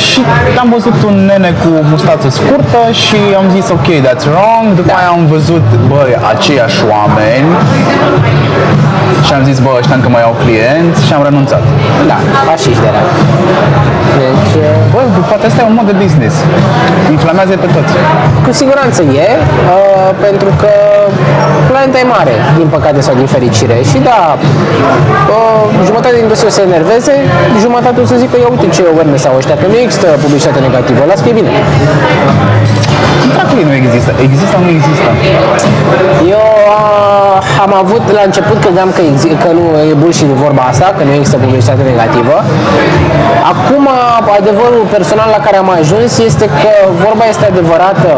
Și am văzut un nene cu mustață scurtă și am zis ok, that's wrong. După Da. aia am văzut, băi, aceiași oameni și am zis, bă, ăștia încă mai au clienți și am renunțat. Da, fașiști de la. Deci, uh, Bă, poate asta e un mod de business. Inflamează pe toți. cu siguranță e, uh, pentru că planeta e mare, din păcate sau din fericire. Și da, uh, jumătate din industrie o să se enerveze, jumătate o să zică, ia uite ce awareness au ăștia, că nu există publicitate negativă, las că e bine. Dracului nu există. Există sau nu există? Eu uh, am avut la început credeam că, exi- că nu e bullshit vorba asta, că nu există publicitate negativă. Acum, adevărul personal la care am ajuns este că vorba este adevărată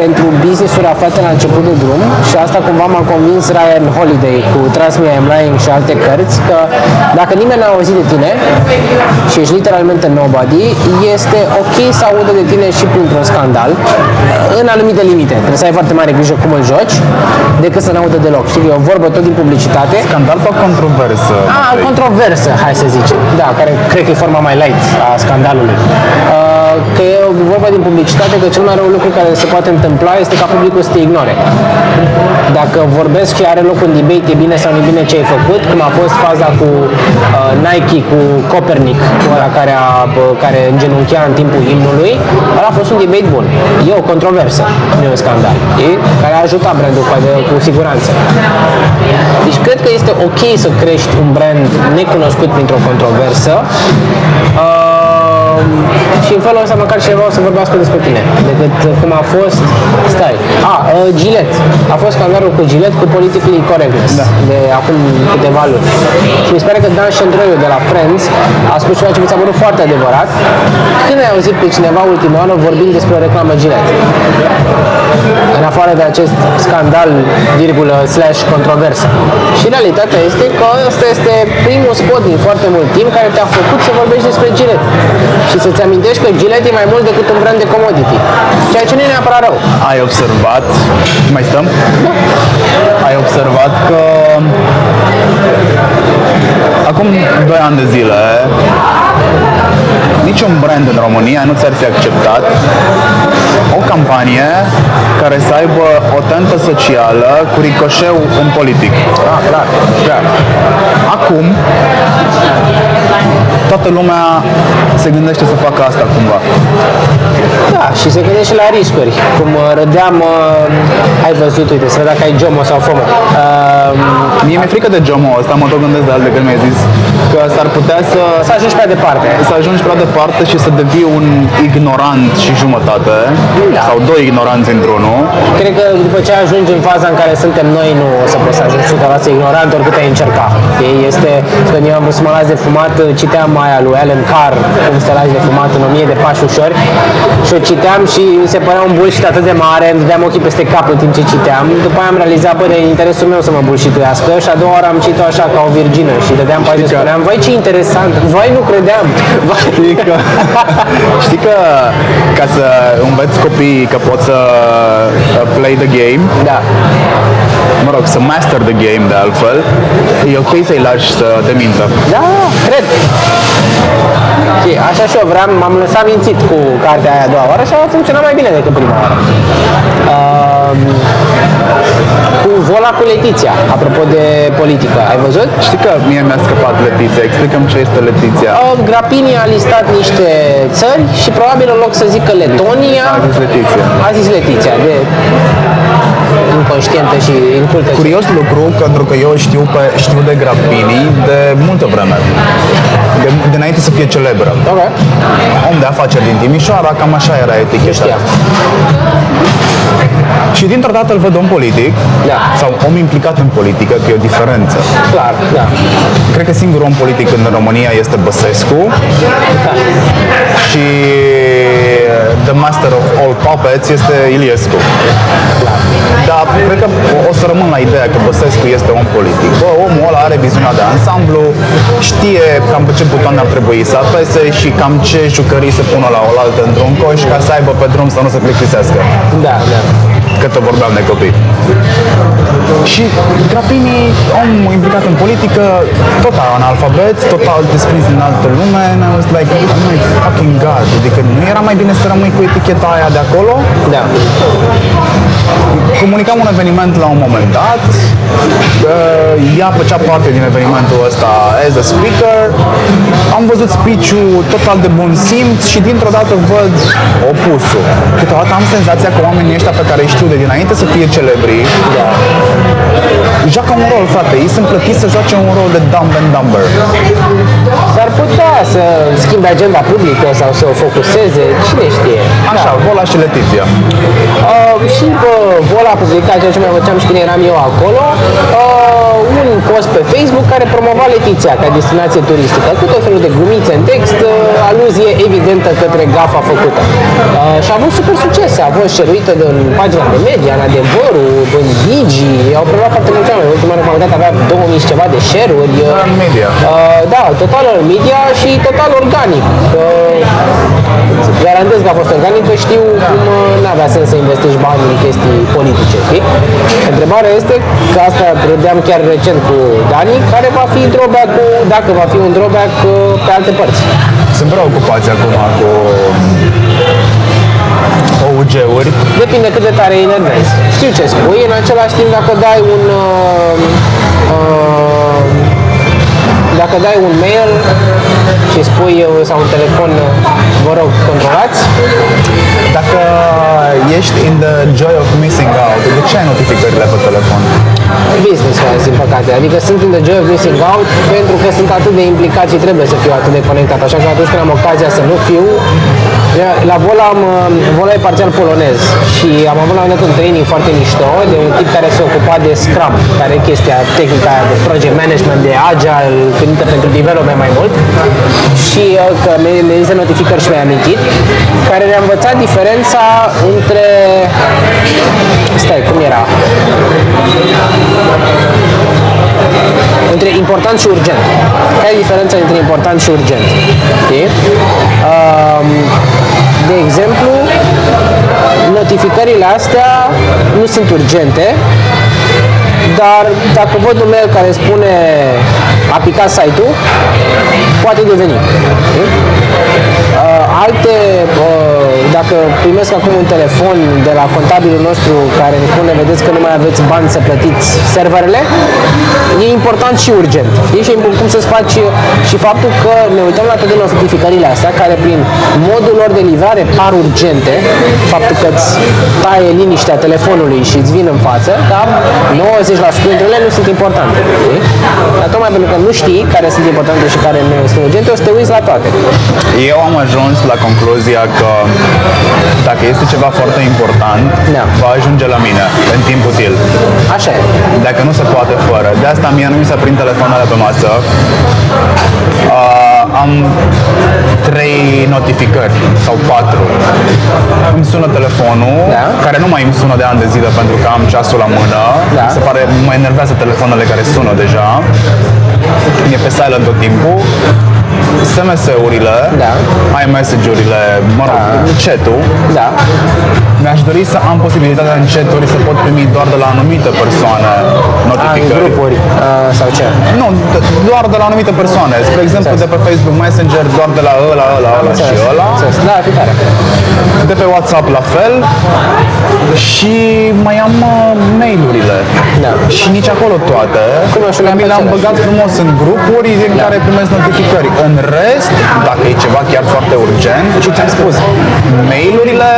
pentru business-uri aflate la început de drum și asta cumva m-a convins Ryan Holiday cu Trust Me I'm Lying și alte cărți că dacă nimeni n-a auzit de tine și ești literalmente nobody, este ok să audă de tine și printr-un scandal în anumite limite. Trebuie să ai foarte mare grijă cum îl joci decât să n-audă deloc. Știi, e o vorbă tot din publicitate. Scandal sau controversă? A, controversă, hai să zicem. Da, care cred că e forma mai light a scandalului. Uh, Că e vorba din publicitate că cel mai rău lucru care se poate întâmpla este ca publicul să te ignore. Dacă vorbesc și are loc un debate, e bine sau nu e bine ce ai făcut, cum a fost faza cu uh, Nike, cu Copernic, cu ăla care, a, p- care îngenunchea în timpul imnului, ăla a fost un debate bun. E o controversă, nu e un scandal. E? Care a ajutat brandul cu, cu siguranță. Deci cred că este ok să crești un brand necunoscut printr-o controversă uh, și în felul ăsta măcar cineva o să vorbească despre tine decât uh, cum a fost stai, a, uh, Gillette a fost scandalul cu Gillette cu politically correctness Da. de acum câteva luni și mi se pare că Dan Șendroiu de la Friends a spus ceva ce mi s-a părut foarte adevărat când ai auzit pe cineva ultima oară vorbind despre o reclamă Gillette în afară de acest scandal, virgulă, slash controversă. Și realitatea este că ăsta este primul spot din foarte mult timp care te-a făcut să vorbești despre Gillette. Și să-ți amintești că Gillette e mai mult decât un brand de commodity. Ceea ce nu e neapărat rău. Ai observat, mai stăm? Ai observat că acum 2 ani de zile niciun brand în România nu ți-ar fi acceptat o campanie care să aibă o tentă socială cu ricoșeu în politic. Da, clar. Clar. Acum, toată lumea se gândește să facă asta cumva. Da, și se gândește și la riscuri. Cum uh, rădeam, uh, ai văzut, uite, să văd dacă ai Jomo sau FOMO. Uh, Mie mi-e frică de Jomo ăsta, mă tot gândesc de alt de când mi-ai zis că s-ar putea să, să ajungi prea departe. să ajungi prea departe și să devii un ignorant și jumătate Da. sau doi ignoranți într-unul. Cred că după ce ajungi în faza în care suntem noi, nu o să poți să ajungi 100% ignorant oricât ai încerca. Știi? Este, când eu am vrut să mă las de fumat, citeam aia lui Alan Carr, cum să te lași de fumat în 1000 de pași ușori și o citeam și mi se părea un bullshit atât de mare, îmi dădeam ochii peste cap în timp ce citeam. După aia am realizat, bă, de interesul meu să mă bullshituiască și a doua oară am citit așa ca o virgină și dădeam pagini și că- spuneam, vai ce interesant, vai nu credeam, vai. Știi că, știi că ca să înveți copiii că poți să uh, play the game, Da. mă rog, să master the game de altfel, e ok să-i lași să te mintă. Da, cred. Și așa și eu vreau, m-am lăsat mințit cu cartea aia a doua oară și a funcționat mai bine decât prima oară. Uh, cu Vola cu Letiția, apropo de politică, ai văzut? Știi că mie mi-a scăpat Letiția, explicăm ce este Letiția. Uh, Grapini a listat niște țări și probabil în loc să zică Letonia, A zis Letiția. a zis Letiția, de inconștientă și incultă. și- Curios lucru, pentru că eu știu, pe, știu de Grappini de multă vreme. De, de înainte să fie celebră. Ok, Om de afaceri din Timișoara, cam așa era eticheta. știam. Și dintr-o dată îl văd om politic, Da. sau om implicat în politică, că e o diferență. Clar, da. Cred că singurul om politic în România este Băsescu da. și uh, The Master of All Puppets este Iliescu. Dar cred că o să rămân la ideea că Băsescu este om politic. Bă, omul ăla are viziunea de ansamblu, știe cam pe ce butoane ar trebui să apese și cam ce jucării să pună la oaltă într-un coș ca să aibă pe drum să nu se plictisească. Da, da. Cât vorbeam de copii. Și Grapini, om implicat în politică, total analfabet, total desprins din altă lume, and I was like, oh my fucking god, adică nu era mai bine să rămâi cu eticheta aia de acolo? Da. Comunicam un eveniment la un moment dat, uh, ea făcea parte din evenimentul ăsta as a speaker, am văzut speech-ul total de bun simț și dintr-o dată văd opusul. Câteodată am senzația că oamenii ăștia pe care îi știu de dinainte să fie celebri, Da. joacă un rol, frate, ei sunt plătiți să joace un rol de dumb and dumber. S-ar putea să schimbe agenda publică sau să o focuseze, cine știe. Așa, Vola și Letizia. Uh, și bă, Vola a publicat ceea ce mai făceam și când eram eu acolo, uh, un post pe Facebook care promova Letiția ca destinație turistică, cu tot felul de glumițe în text, uh, aluzie evidentă către gafa făcută. Uh, și a avut super succes, a fost șeruită în pagina de media, în adevărul, în Digi, au preluat foarte mulți oameni. Ultima oară m-am uitat avea 2000 și ceva de share-uri. uh, În media. Uh, da, total în media și total organic. Uh, îți garantez că a fost organic, că știu cum uh, n-avea sens să investești bani în chestii politice, știi? Întrebarea este, că asta vedeam chiar recent cu Dani, care va fi drawback-ul, dacă va fi un drawback uh, pe alte părți. Sunt preocupați acum cu OUG-uri. Depinde cât de tare îi enervezi. Știu ce spui, în același timp dacă dai un... Uh, uh, dacă dai un mail și spui uh, sau un telefon, uh, vă rog, controlați, Dacă ești in the joy of missing out, de ce ai notificările pe telefon? business wise, din păcate. Adică sunt in the joy of missing out pentru că sunt atât de implicat și trebuie să fiu atât de conectat. Așa că atunci când am ocazia să nu fiu, la Vola am, uh, Vola e parțial polonez și am avut la un moment dat un training foarte mișto de un tip care se ocupa de Scrum, care e chestia tehnica aia de project management, de agile, gândită pentru development mai mult și uh, că mi mi zise notificări și mi-a amintit, care ne-a învățat diferența între stai, cum era? între important și urgent. Care e diferența între important și urgent? Știi? Um, notificările astea nu sunt urgente, dar dacă văd un mail care spune a picat site-ul, poate deveni. știi? Uh, alte, uh, dacă primesc acum un telefon de la contabilul nostru care îmi spune, vedeți că nu mai aveți bani să plătiți serverele, e important și urgent. Știi? Și e cum să-ți faci și faptul că ne uităm la toate notificările astea, care prin modul lor de livrare par urgente, faptul că îți taie liniștea telefonului și îți vin în față, dar 90% dintre ele nu sunt importante. Știi? Dar tocmai pentru că nu știi care sunt importante și care nu sunt urgente, o să te uiți la toate. Eu am ajuns la concluzia că dacă este ceva foarte important, Da. va ajunge la mine în timp util. Așa e. Dacă nu se poate fără. De asta mie nu mi se prind telefoanele pe masă. Uh, am trei notificări sau patru. Îmi sună telefonul, Da. care nu mai îmi sună de ani de zile pentru că am ceasul la mână. Da. Mi se pare, mă enervează telefoanele care sună deja. E pe silent tot timpul. SMS-urile, Da. iMessage-urile, mă rog, chat-ul. Da. Mi-aș dori să am posibilitatea în chat-uri să pot primi doar de la anumite persoane A, în notificări. grupuri uh, sau ce? Nu, d- doar de la anumite persoane. Spre exemplu, de pe Facebook Messenger, doar de la ăla, ăla, ăla și Înțeles, ăla. înțeles. Da, fi tare. De pe WhatsApp la fel. Și mai am uh, mail-urile. Da. Și nici acolo toate. Cum eu și le-am Mi le-am pe băgat frumos în grupuri din care primesc notificări. În rest, dacă e ceva chiar foarte urgent, și ți-am spus, mail-urile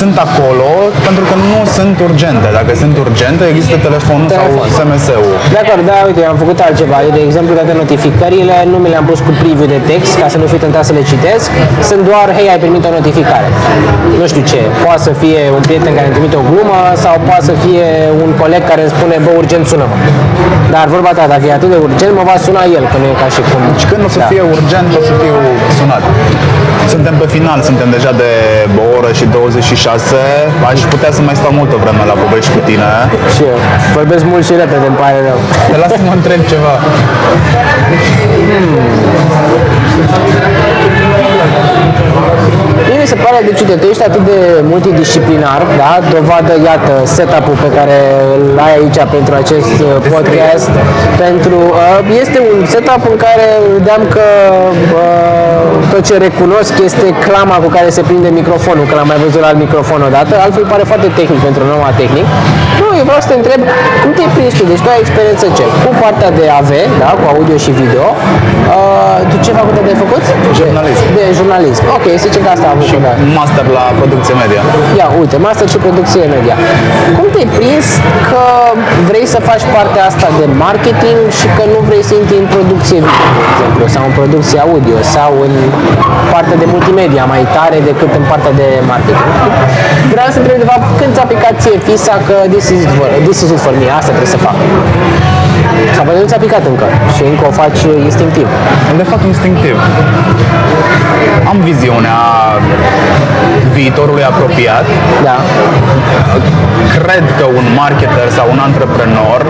sunt acolo pentru că nu sunt urgente. Dacă sunt urgente, există telefonul sau Telefon. SMS-ul. De acord, da, uite, eu am făcut altceva. Eu, de exemplu, toate notificările nu mi le-am pus cu preview de text ca să nu fiu tentat să le citesc. Sunt doar, hei, ai primit o notificare. Nu știu ce. Poate să fie un prieten care îmi trimite o glumă sau poate să fie un coleg care îmi spune, bă, urgent sună-mă. Dar vorba ta, dacă e atât de urgent, mă va suna el, că nu e ca și cum... Și când o să Da. fie urgent, o să fiu sunat. Suntem pe final, suntem deja de o oră și 26. Aș putea să mai stau multă vreme la povești cu tine. Și eu. Vorbesc mult și repede, îmi pare rău. Te las să mă întreb ceva. Mie mi se pare de ciudat, tu ești atât de multidisciplinar, da? Dovadă, iată, setup-ul pe care îl ai aici pentru acest uh, podcast. Pentru, uh, este un setup în care vedeam că uh, tot ce recunosc este clama cu care se prinde microfonul, că l-am mai văzut la alt microfon odată, altfel pare foarte tehnic pentru noua tehnic. Nu, eu vreau să te întreb, cum te-ai prins tu? Deci tu ai experiență ce? Cu partea de AV, da? Cu audio și video. Uh, tu ce facultate ai făcut? Jurnalism. De jurnalism. Ok, să zicem că asta am făcut, da. Master la producție media. Ia, uite, master și producție media. Cum te-ai prins că vrei să faci partea asta de marketing și că nu vrei să intri în producție video, de exemplu, sau în producție audio, sau în partea de multimedia mai tare decât în partea de marketing? Vreau să întreb, de fapt, când ți-a picat ție fisa că this is, it for, this is it for me, asta trebuie să fac? Sau poate nu ți-a picat încă și încă o faci instinctiv. De fapt, instinctiv. Am viziunea viitorului apropiat. Da. Cred că un marketer sau un antreprenor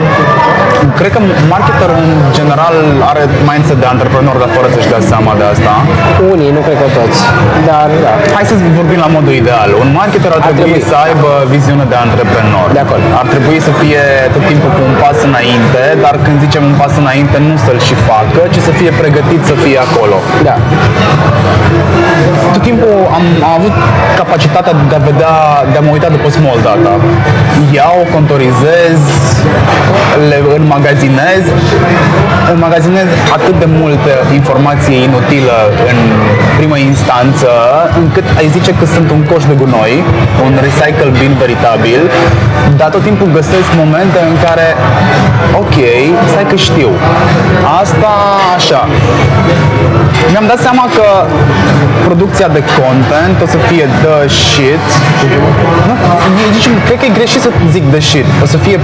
Cred că marketerul în general are mindset de antreprenor, dar fără să-și dea seama de asta. Unii, nu cred că toți. Dar, da. Hai să vorbim la modul ideal. Un marketer ar, trebui, trebui. să aibă viziune de antreprenor. De acord. Ar trebui să fie tot timpul cu un pas înainte, dar când zicem un pas înainte, nu să-l și facă, ci să fie pregătit să fie acolo. Da. Tot timpul am, am avut capacitatea de a vedea, de a mă uita după small data. Iau, contorizez, le înmagazinez, înmagazinez atât de multă informație inutilă în primă instanță, încât ai zice că sunt un coș de gunoi, un recycle bin veritabil, dar tot timpul găsesc momente în care, ok, stai că știu. Asta așa. Mi-am dat seama că producția de content o să fie the shit. Nu, nici, cred că e greșit să zic the shit. O să fie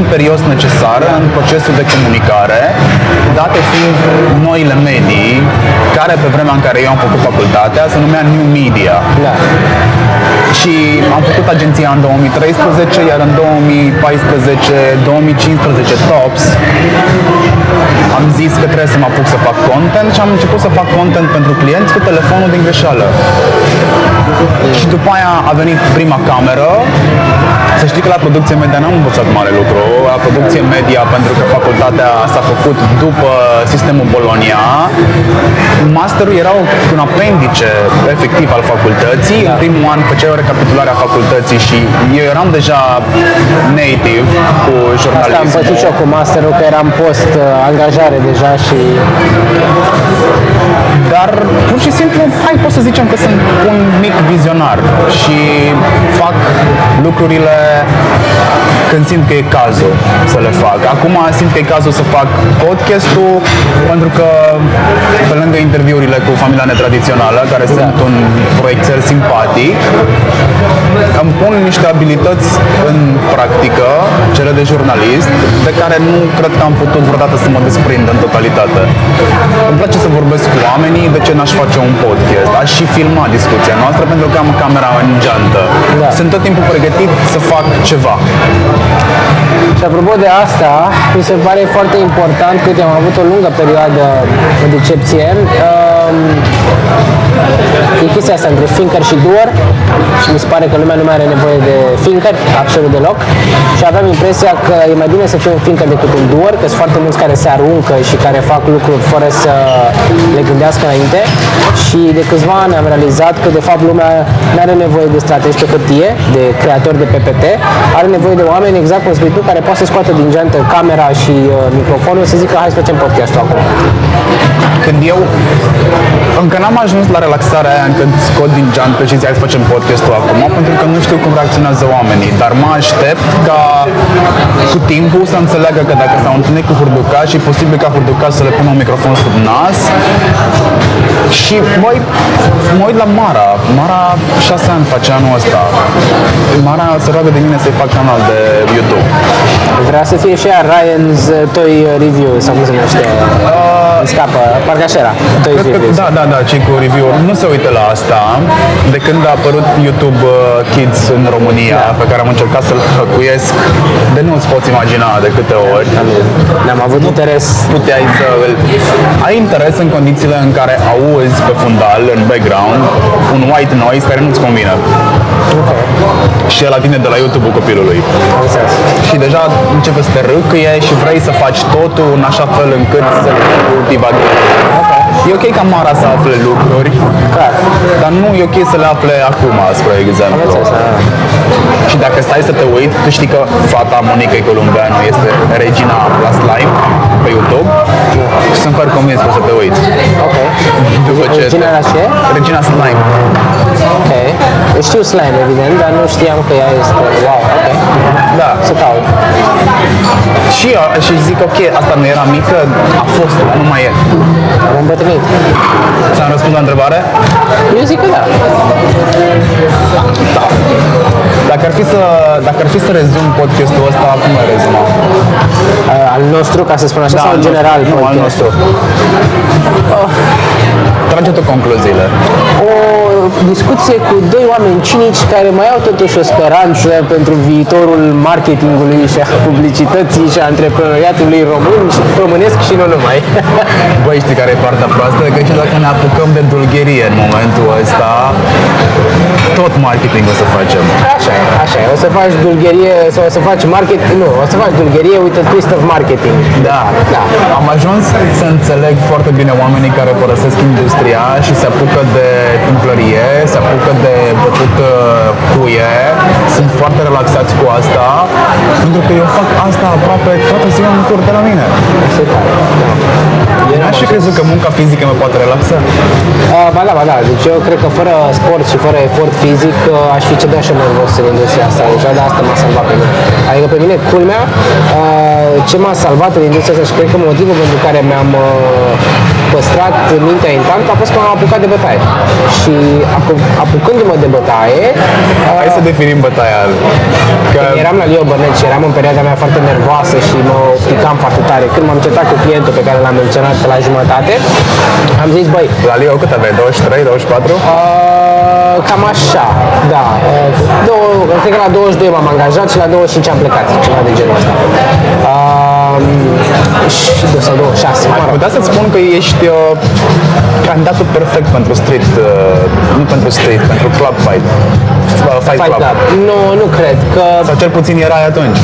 imperios necesară în procesul de comunicare, date fiind noile medii, care pe vremea în care eu am făcut facultatea se numea New Media. Da. Și am făcut agenția în 2013, iar în 2014-2015 tops am zis că trebuie să mă apuc să fac content și am început să fac content pentru clienți cu telefonul din greșeală. Și după aia a venit prima cameră. Să știi că la producție media n-am învățat mare lucru. La producție media, pentru că facultatea s-a făcut după sistemul Bologna, masterul era un apendice efectiv al facultății. În primul an făceai o recapitulare a facultății și eu eram deja native cu Asta am jurnalismul. pățit și eu cu masterul, că eram post uh, angajare deja și Dar pur și simplu, hai pot să zicem că sunt un mic vizionar și fac lucrurile când simt că e cazul să le fac. Acum simt că e cazul să fac podcastul pentru că pe lângă interviurile cu familia netradițională, care sunt un proiectel simpatic, îmi pun niște abilități în practică, cele de jurnalist, de care nu cred că am putut vreodată să mă desprind în totalitate. Îmi place să vorbesc cu oamenii, de ce n-aș face un podcast? Aș și filma discuția noastră pentru că am camera în geantă. Da. Sunt tot timpul pregătit să fac ceva. Și apropo de asta, mi se pare foarte important că uite, am avut o lungă perioadă de decepție. Um, e chestia asta între thinker și doer și mi se pare că lumea nu mai are nevoie de thinker, absolut deloc. Și aveam impresia că e mai bine să fii un thinker decât un doer, că sunt foarte mulți care se aruncă și care fac lucruri fără să le gândească înainte. Și de câțiva ani am realizat că de fapt lumea nu are nevoie de strategi pe hârtie, de creatori de PPT, are nevoie de oameni, exact cum spui tu, care poate să scoată din geantă camera și uh, microfonul să zică hai să facem podcastul acum. Când eu încă n-am ajuns la relaxarea aia încât scot din geantă și zic hai să facem podcastul acum, pentru că nu știu cum reacționează oamenii, dar mă aștept ca cu timpul să înțeleagă că dacă s-au întâlnit cu hurducaș și e posibil ca hurducaș să le pună un microfon sub nas și băi, mă uit la Mara. Mara 6 ani face anul ăsta. Mara se roagă de mine să-i fac canal de YouTube. Vrea să fie și ea Ryan's uh, Toy Review sau cum se numește. Uh, îmi scapă, parcă așa era. Toy Cred că, Reviews. da, da, da, cei cu review nu se uită la asta de când a apărut YouTube uh, Kids în România, Da. pe care am încercat să-l hăcuiesc, de nu-ți poți imagina de câte ori N-am avut interes. puteai să îl... Ai interes în condițiile în care auzi pe fundal, în background, un white noise care nu-ți convine. Și e la tine de la YouTube-ul copilului. Am înțeles. Și deja începe să te râcâie și vrei să faci totul în așa fel încât să divaghezi. E ok ca Mara să afle lucruri, Clar. dar nu e ok să le afle acum, spre Am exemplu. înțeles, da. Și dacă stai să te uiți, tu știi că fata Monica Columbeanu este regina la slime pe YouTube și sunt foarte convins că o să te uiți. Ok. După ce Regina la ce? Regina Slime. Ok. Știu slime, evident, dar nu știam că ea este... Wow, ok. Da. Să caut. Și, eu, și zic, ok, asta nu era mică, a fost, dar nu mai e. Am îmbătrânit. Ți-am răspuns la întrebare? Eu zic că da. Da. Dacă ar fi să, dacă ar fi să rezum podcastul ăsta, cum ai rezuma? Uh, Al nostru, ca să spun așa, sau al în general nostru, nu, al podcast? nostru. Trage tu concluziile. o discuție cu doi oameni cinici care mai au totuși o speranță pentru viitorul marketingului și a publicității și a antreprenoriatului român și românesc și nu numai. Băi, știi care e partea proastă? Că și dacă ne apucăm de dulgherie în momentul ăsta, tot marketing o să facem. Așa e, așa e. O să faci dulgherie, sau o să faci marketing, nu, o să faci dulgherie, uite, twist of marketing. Da. Da. Am ajuns să înțeleg foarte bine oamenii care părăsesc industria și se apucă de tâmplărie, se apucă de bătut uh, cuie, sunt foarte relaxați cu asta, pentru că eu fac asta aproape toată ziua în curte la mine. Asta e tare. Da. N-aș fi crezut că munca fizică mă poate relaxa. Uh, ba da, ba da, deci eu cred că fără sport și fără efort fizic uh, aș fi cedat și nervos în industria asta, deja de asta m-a salvat pe mine. Adică pe mine, culmea, uh, ce m-a salvat în industria asta și cred că motivul pentru care mi-am uh, păstrat mintea intactă a fost că m-am apucat de bătaie. Și apu- apucându-mă de bătaie, uh, Hai să definim bătaia. Că eram la Leo Burnett și eram în perioada mea foarte nervoasă și mă ofticam foarte tare. Când m-am certat cu clientul pe care l-am menționat la jumătate, am zis, băi, la Leo cât aveai? 23, 24? Uh, cam așa, da. Uh, două, cred că la 22 m-am angajat și la 25 am plecat, ceva de genul ăsta. Uh, și, sau 26, mă Aș rog. putea să-ți spun că ești uh, candidatul perfect pentru street, uh, nu pentru street, pentru club fight. Uh, fight, Fight club. Club. Nu, nu cred că... Sau cel puțin erai atunci.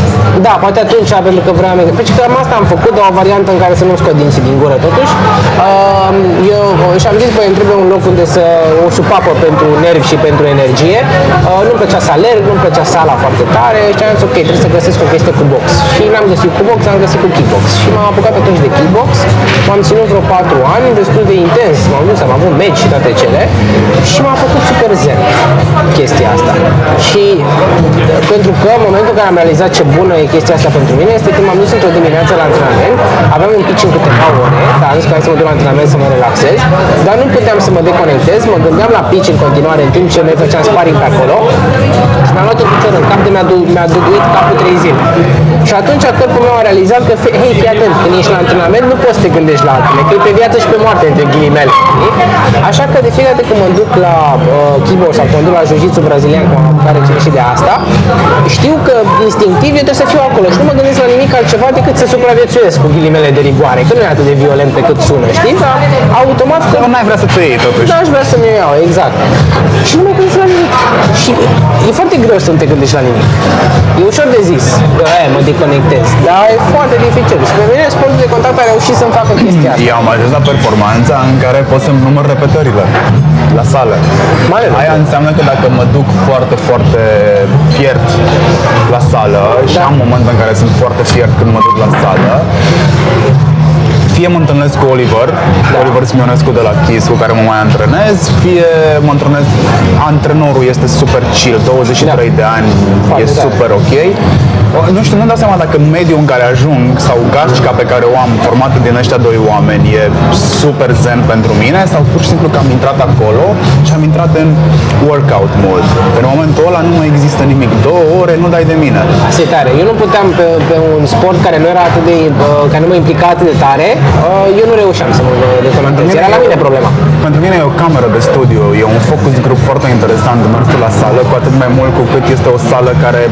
Da, poate atunci, pentru că vreau... Pentru că asta am făcut, dar o variantă în care să nu scot dinții din gură, totuși. Uh, eu și am zis, băi, îmi trebuie un loc unde să o supapă pentru nervi și pentru energie. Uh, nu-mi plăcea să alerg, nu-mi plăcea sala foarte tare și am zis, ok, trebuie să găsesc o chestie cu box. Și n-am găsit cu box, am găsit cu kickbox. Și m-am apucat atunci de kickbox. M-am ținut vreo 4 ani, destul de intens. M-am dus, am avut meci și toate cele. Și m-a făcut super zen chestia asta. Și pentru că în momentul în care am realizat ce bună e chestia asta pentru mine, este când m-am dus într-o dimineață la antrenament, aveam un pitch în câteva ore, dar am zis că hai să mă duc la antrenament să mă relaxez, dar nu puteam să mă deconectez, mă gândeam la pitch în continuare în timp ce noi făceam sparring pe acolo și mi-am luat un picior în cap de mi-a, du- mi-a duguit capul 3 zile. Și atunci corpul meu a realizat că, fe- hei, fii atent, când ești la antrenament nu poți să te gândești la altele, că e pe viață și pe moarte între ghilimele. știi? Așa că de fiecare dată când mă duc la uh, kickbox sau când mă duc la jiu-jitsu brazilian, cum am apucat recent și de asta, știu că instinctiv eu trebuie să fiu acolo și nu mă gândesc la nimic altceva decât să supraviețuiesc cu ghilimele de rigoare, că nu e atât de violent pe cât sună, știi? Dar automat că Nu ai vrea să ți iei totuși. N-aș vrea să-mi iau, exact. Și nu mă gândesc la nimic. Și e foarte greu să nu te gândești la nimic. E ușor de zis, că aia mă deconectez, dar e foarte dificil. Și pe mine sportul de contact a reușit să-mi facă chestia asta. Eu am ajuns la performanța în care pot să-mi număr repetările la sală. Mare lucru. Aia înseamnă că dacă mă duc foarte, foarte fiert la sală și Da. am momente în care sunt foarte fiert când mă duc la sală, fie mă întâlnesc cu Oliver, Oliver Simionescu de la Kiss, cu care mă mai antrenez, fie mă întâlnesc, antrenorul este super chill, 23 de ani, Foarte e tare. super ok. O, Nu știu, nu-mi dau seama dacă mediul în care ajung sau gașca pe care o am formată din ăștia doi oameni e super zen pentru mine sau pur și simplu că am intrat acolo și am intrat în workout mode. În momentul ăla nu mai există nimic. Două ore nu dai de mine. Asta e tare. Eu nu puteam pe, pe un sport care nu era atât de, uh, care nu mă implica atât de tare, uh, eu nu reușeam să mă deconectez. Era la mine problema. Pentru mine e o cameră de studiu, e un focus group foarte interesant mersul la sală, cu atât mai mult cu cât este o sală care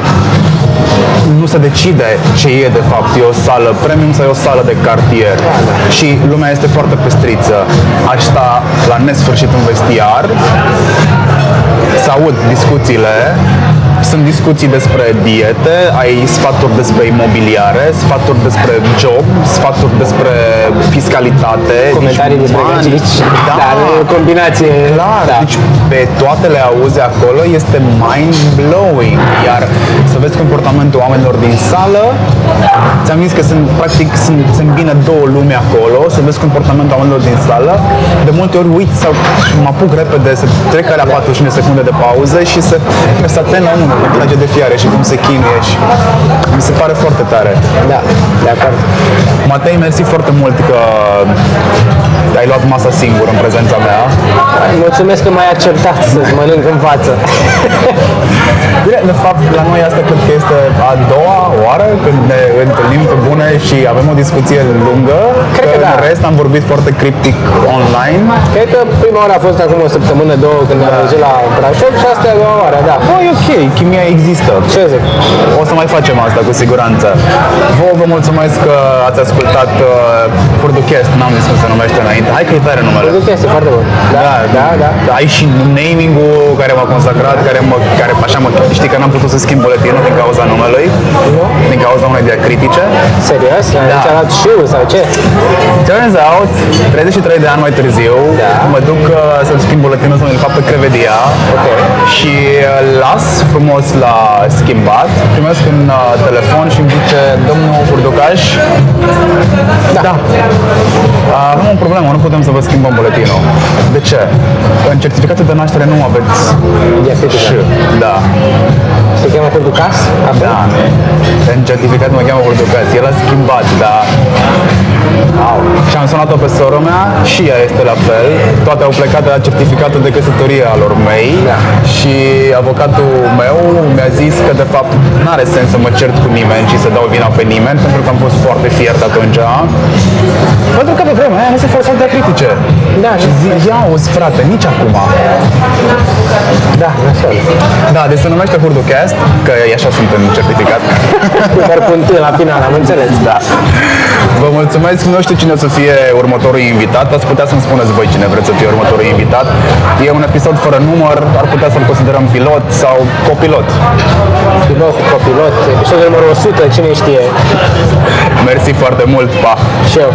nu se decide ce e de fapt. E o sală premium sau e o sală de cartier. Și lumea este foarte pestriță. Aș sta la nesfârșit în vestiar, să aud discuțiile, sunt discuții despre diete, ai sfaturi despre imobiliare, sfaturi despre job, sfaturi despre fiscalitate. Comentarii deci, despre man, gagici. Da, Dar e o combinație. Clar, da. deci pe toate le auzi acolo, este mind-blowing. Iar să vezi comportamentul oamenilor din sală, ți-am zis că sunt, practic, sunt, sunt bine două lume acolo, să vezi comportamentul oamenilor din sală, de multe ori uit sau mă apuc repede să trec la 45 de secunde de pauză și să, să atent la omul cum trage de fiare și cum se chinuie și mi se pare foarte tare. Da, de acord. Matei, mersi foarte mult că ai luat masa singur în prezența mea. Mulțumesc că m-ai acceptat să-ți mănânc în față. Bine, de fapt, la noi asta cred că este a doua oară când ne întâlnim pe bune și avem o discuție lungă. Cred că da. În rest am vorbit foarte criptic online. Cred că prima oară a fost acum o săptămână, două, când am auzit la Brașov și asta e a doua oară, da. Oh, e ok, chimia există. Ce zic? O să mai facem asta cu siguranță. Vă vă mulțumesc că ați ascultat uh, Furducast, n-am zis cum se numește înainte. Hai că e tare numele. Cred că este foarte bun. Da, da, da. Ai și naming-ul care m-a consacrat, care, mă, care așa mă, știi că n-am putut să schimb buletinul din cauza numelui, din cauza unei diacritice. Serios? Da. Da. arăt șiu sau ce? Turns out, 33 de ani mai târziu, Da. mă duc uh, să-mi schimb buletinul să-mi fac pe Crevedia Ok. și uh, las frumos la schimbat, primesc un uh, telefon și îmi zice, domnul Urducaș, da. da. Uh, avem o problemă, nu putem să vă schimbăm buletinul. De ce? În certificatul de naștere nu aveți Diacritică. și. Da. Se cheamă Corducas? Acum? Da. În certificat mă cheamă Urducaș. El a schimbat, dar Au. Și am sunat-o pe sora mea și ea este la fel. Toate au plecat de la certificatul de căsătorie al lor mei Da. și avocatul meu mi-a zis că de fapt nu are sens să mă cert cu nimeni și să dau vina pe nimeni pentru că am fost foarte fiert atunci. Pentru că pe vremea aia nu se foloseau de critice. Da, Și zi, ia auzi frate, nici acum. Da, nasol. Da, deci se numește Hurducast, că e așa sunt în certificat. Dar punct la final, am înțeles. Da. Vă mulțumesc, nu știu cine o să fie următorul invitat, ați putea să-mi spuneți voi cine vreți să fie următorul invitat. E un episod fără număr, ar putea să-l considerăm pilot sau copilot. Pilot, copilot, episodul numărul 100, cine știe. Mersi foarte mult, pa! Și eu.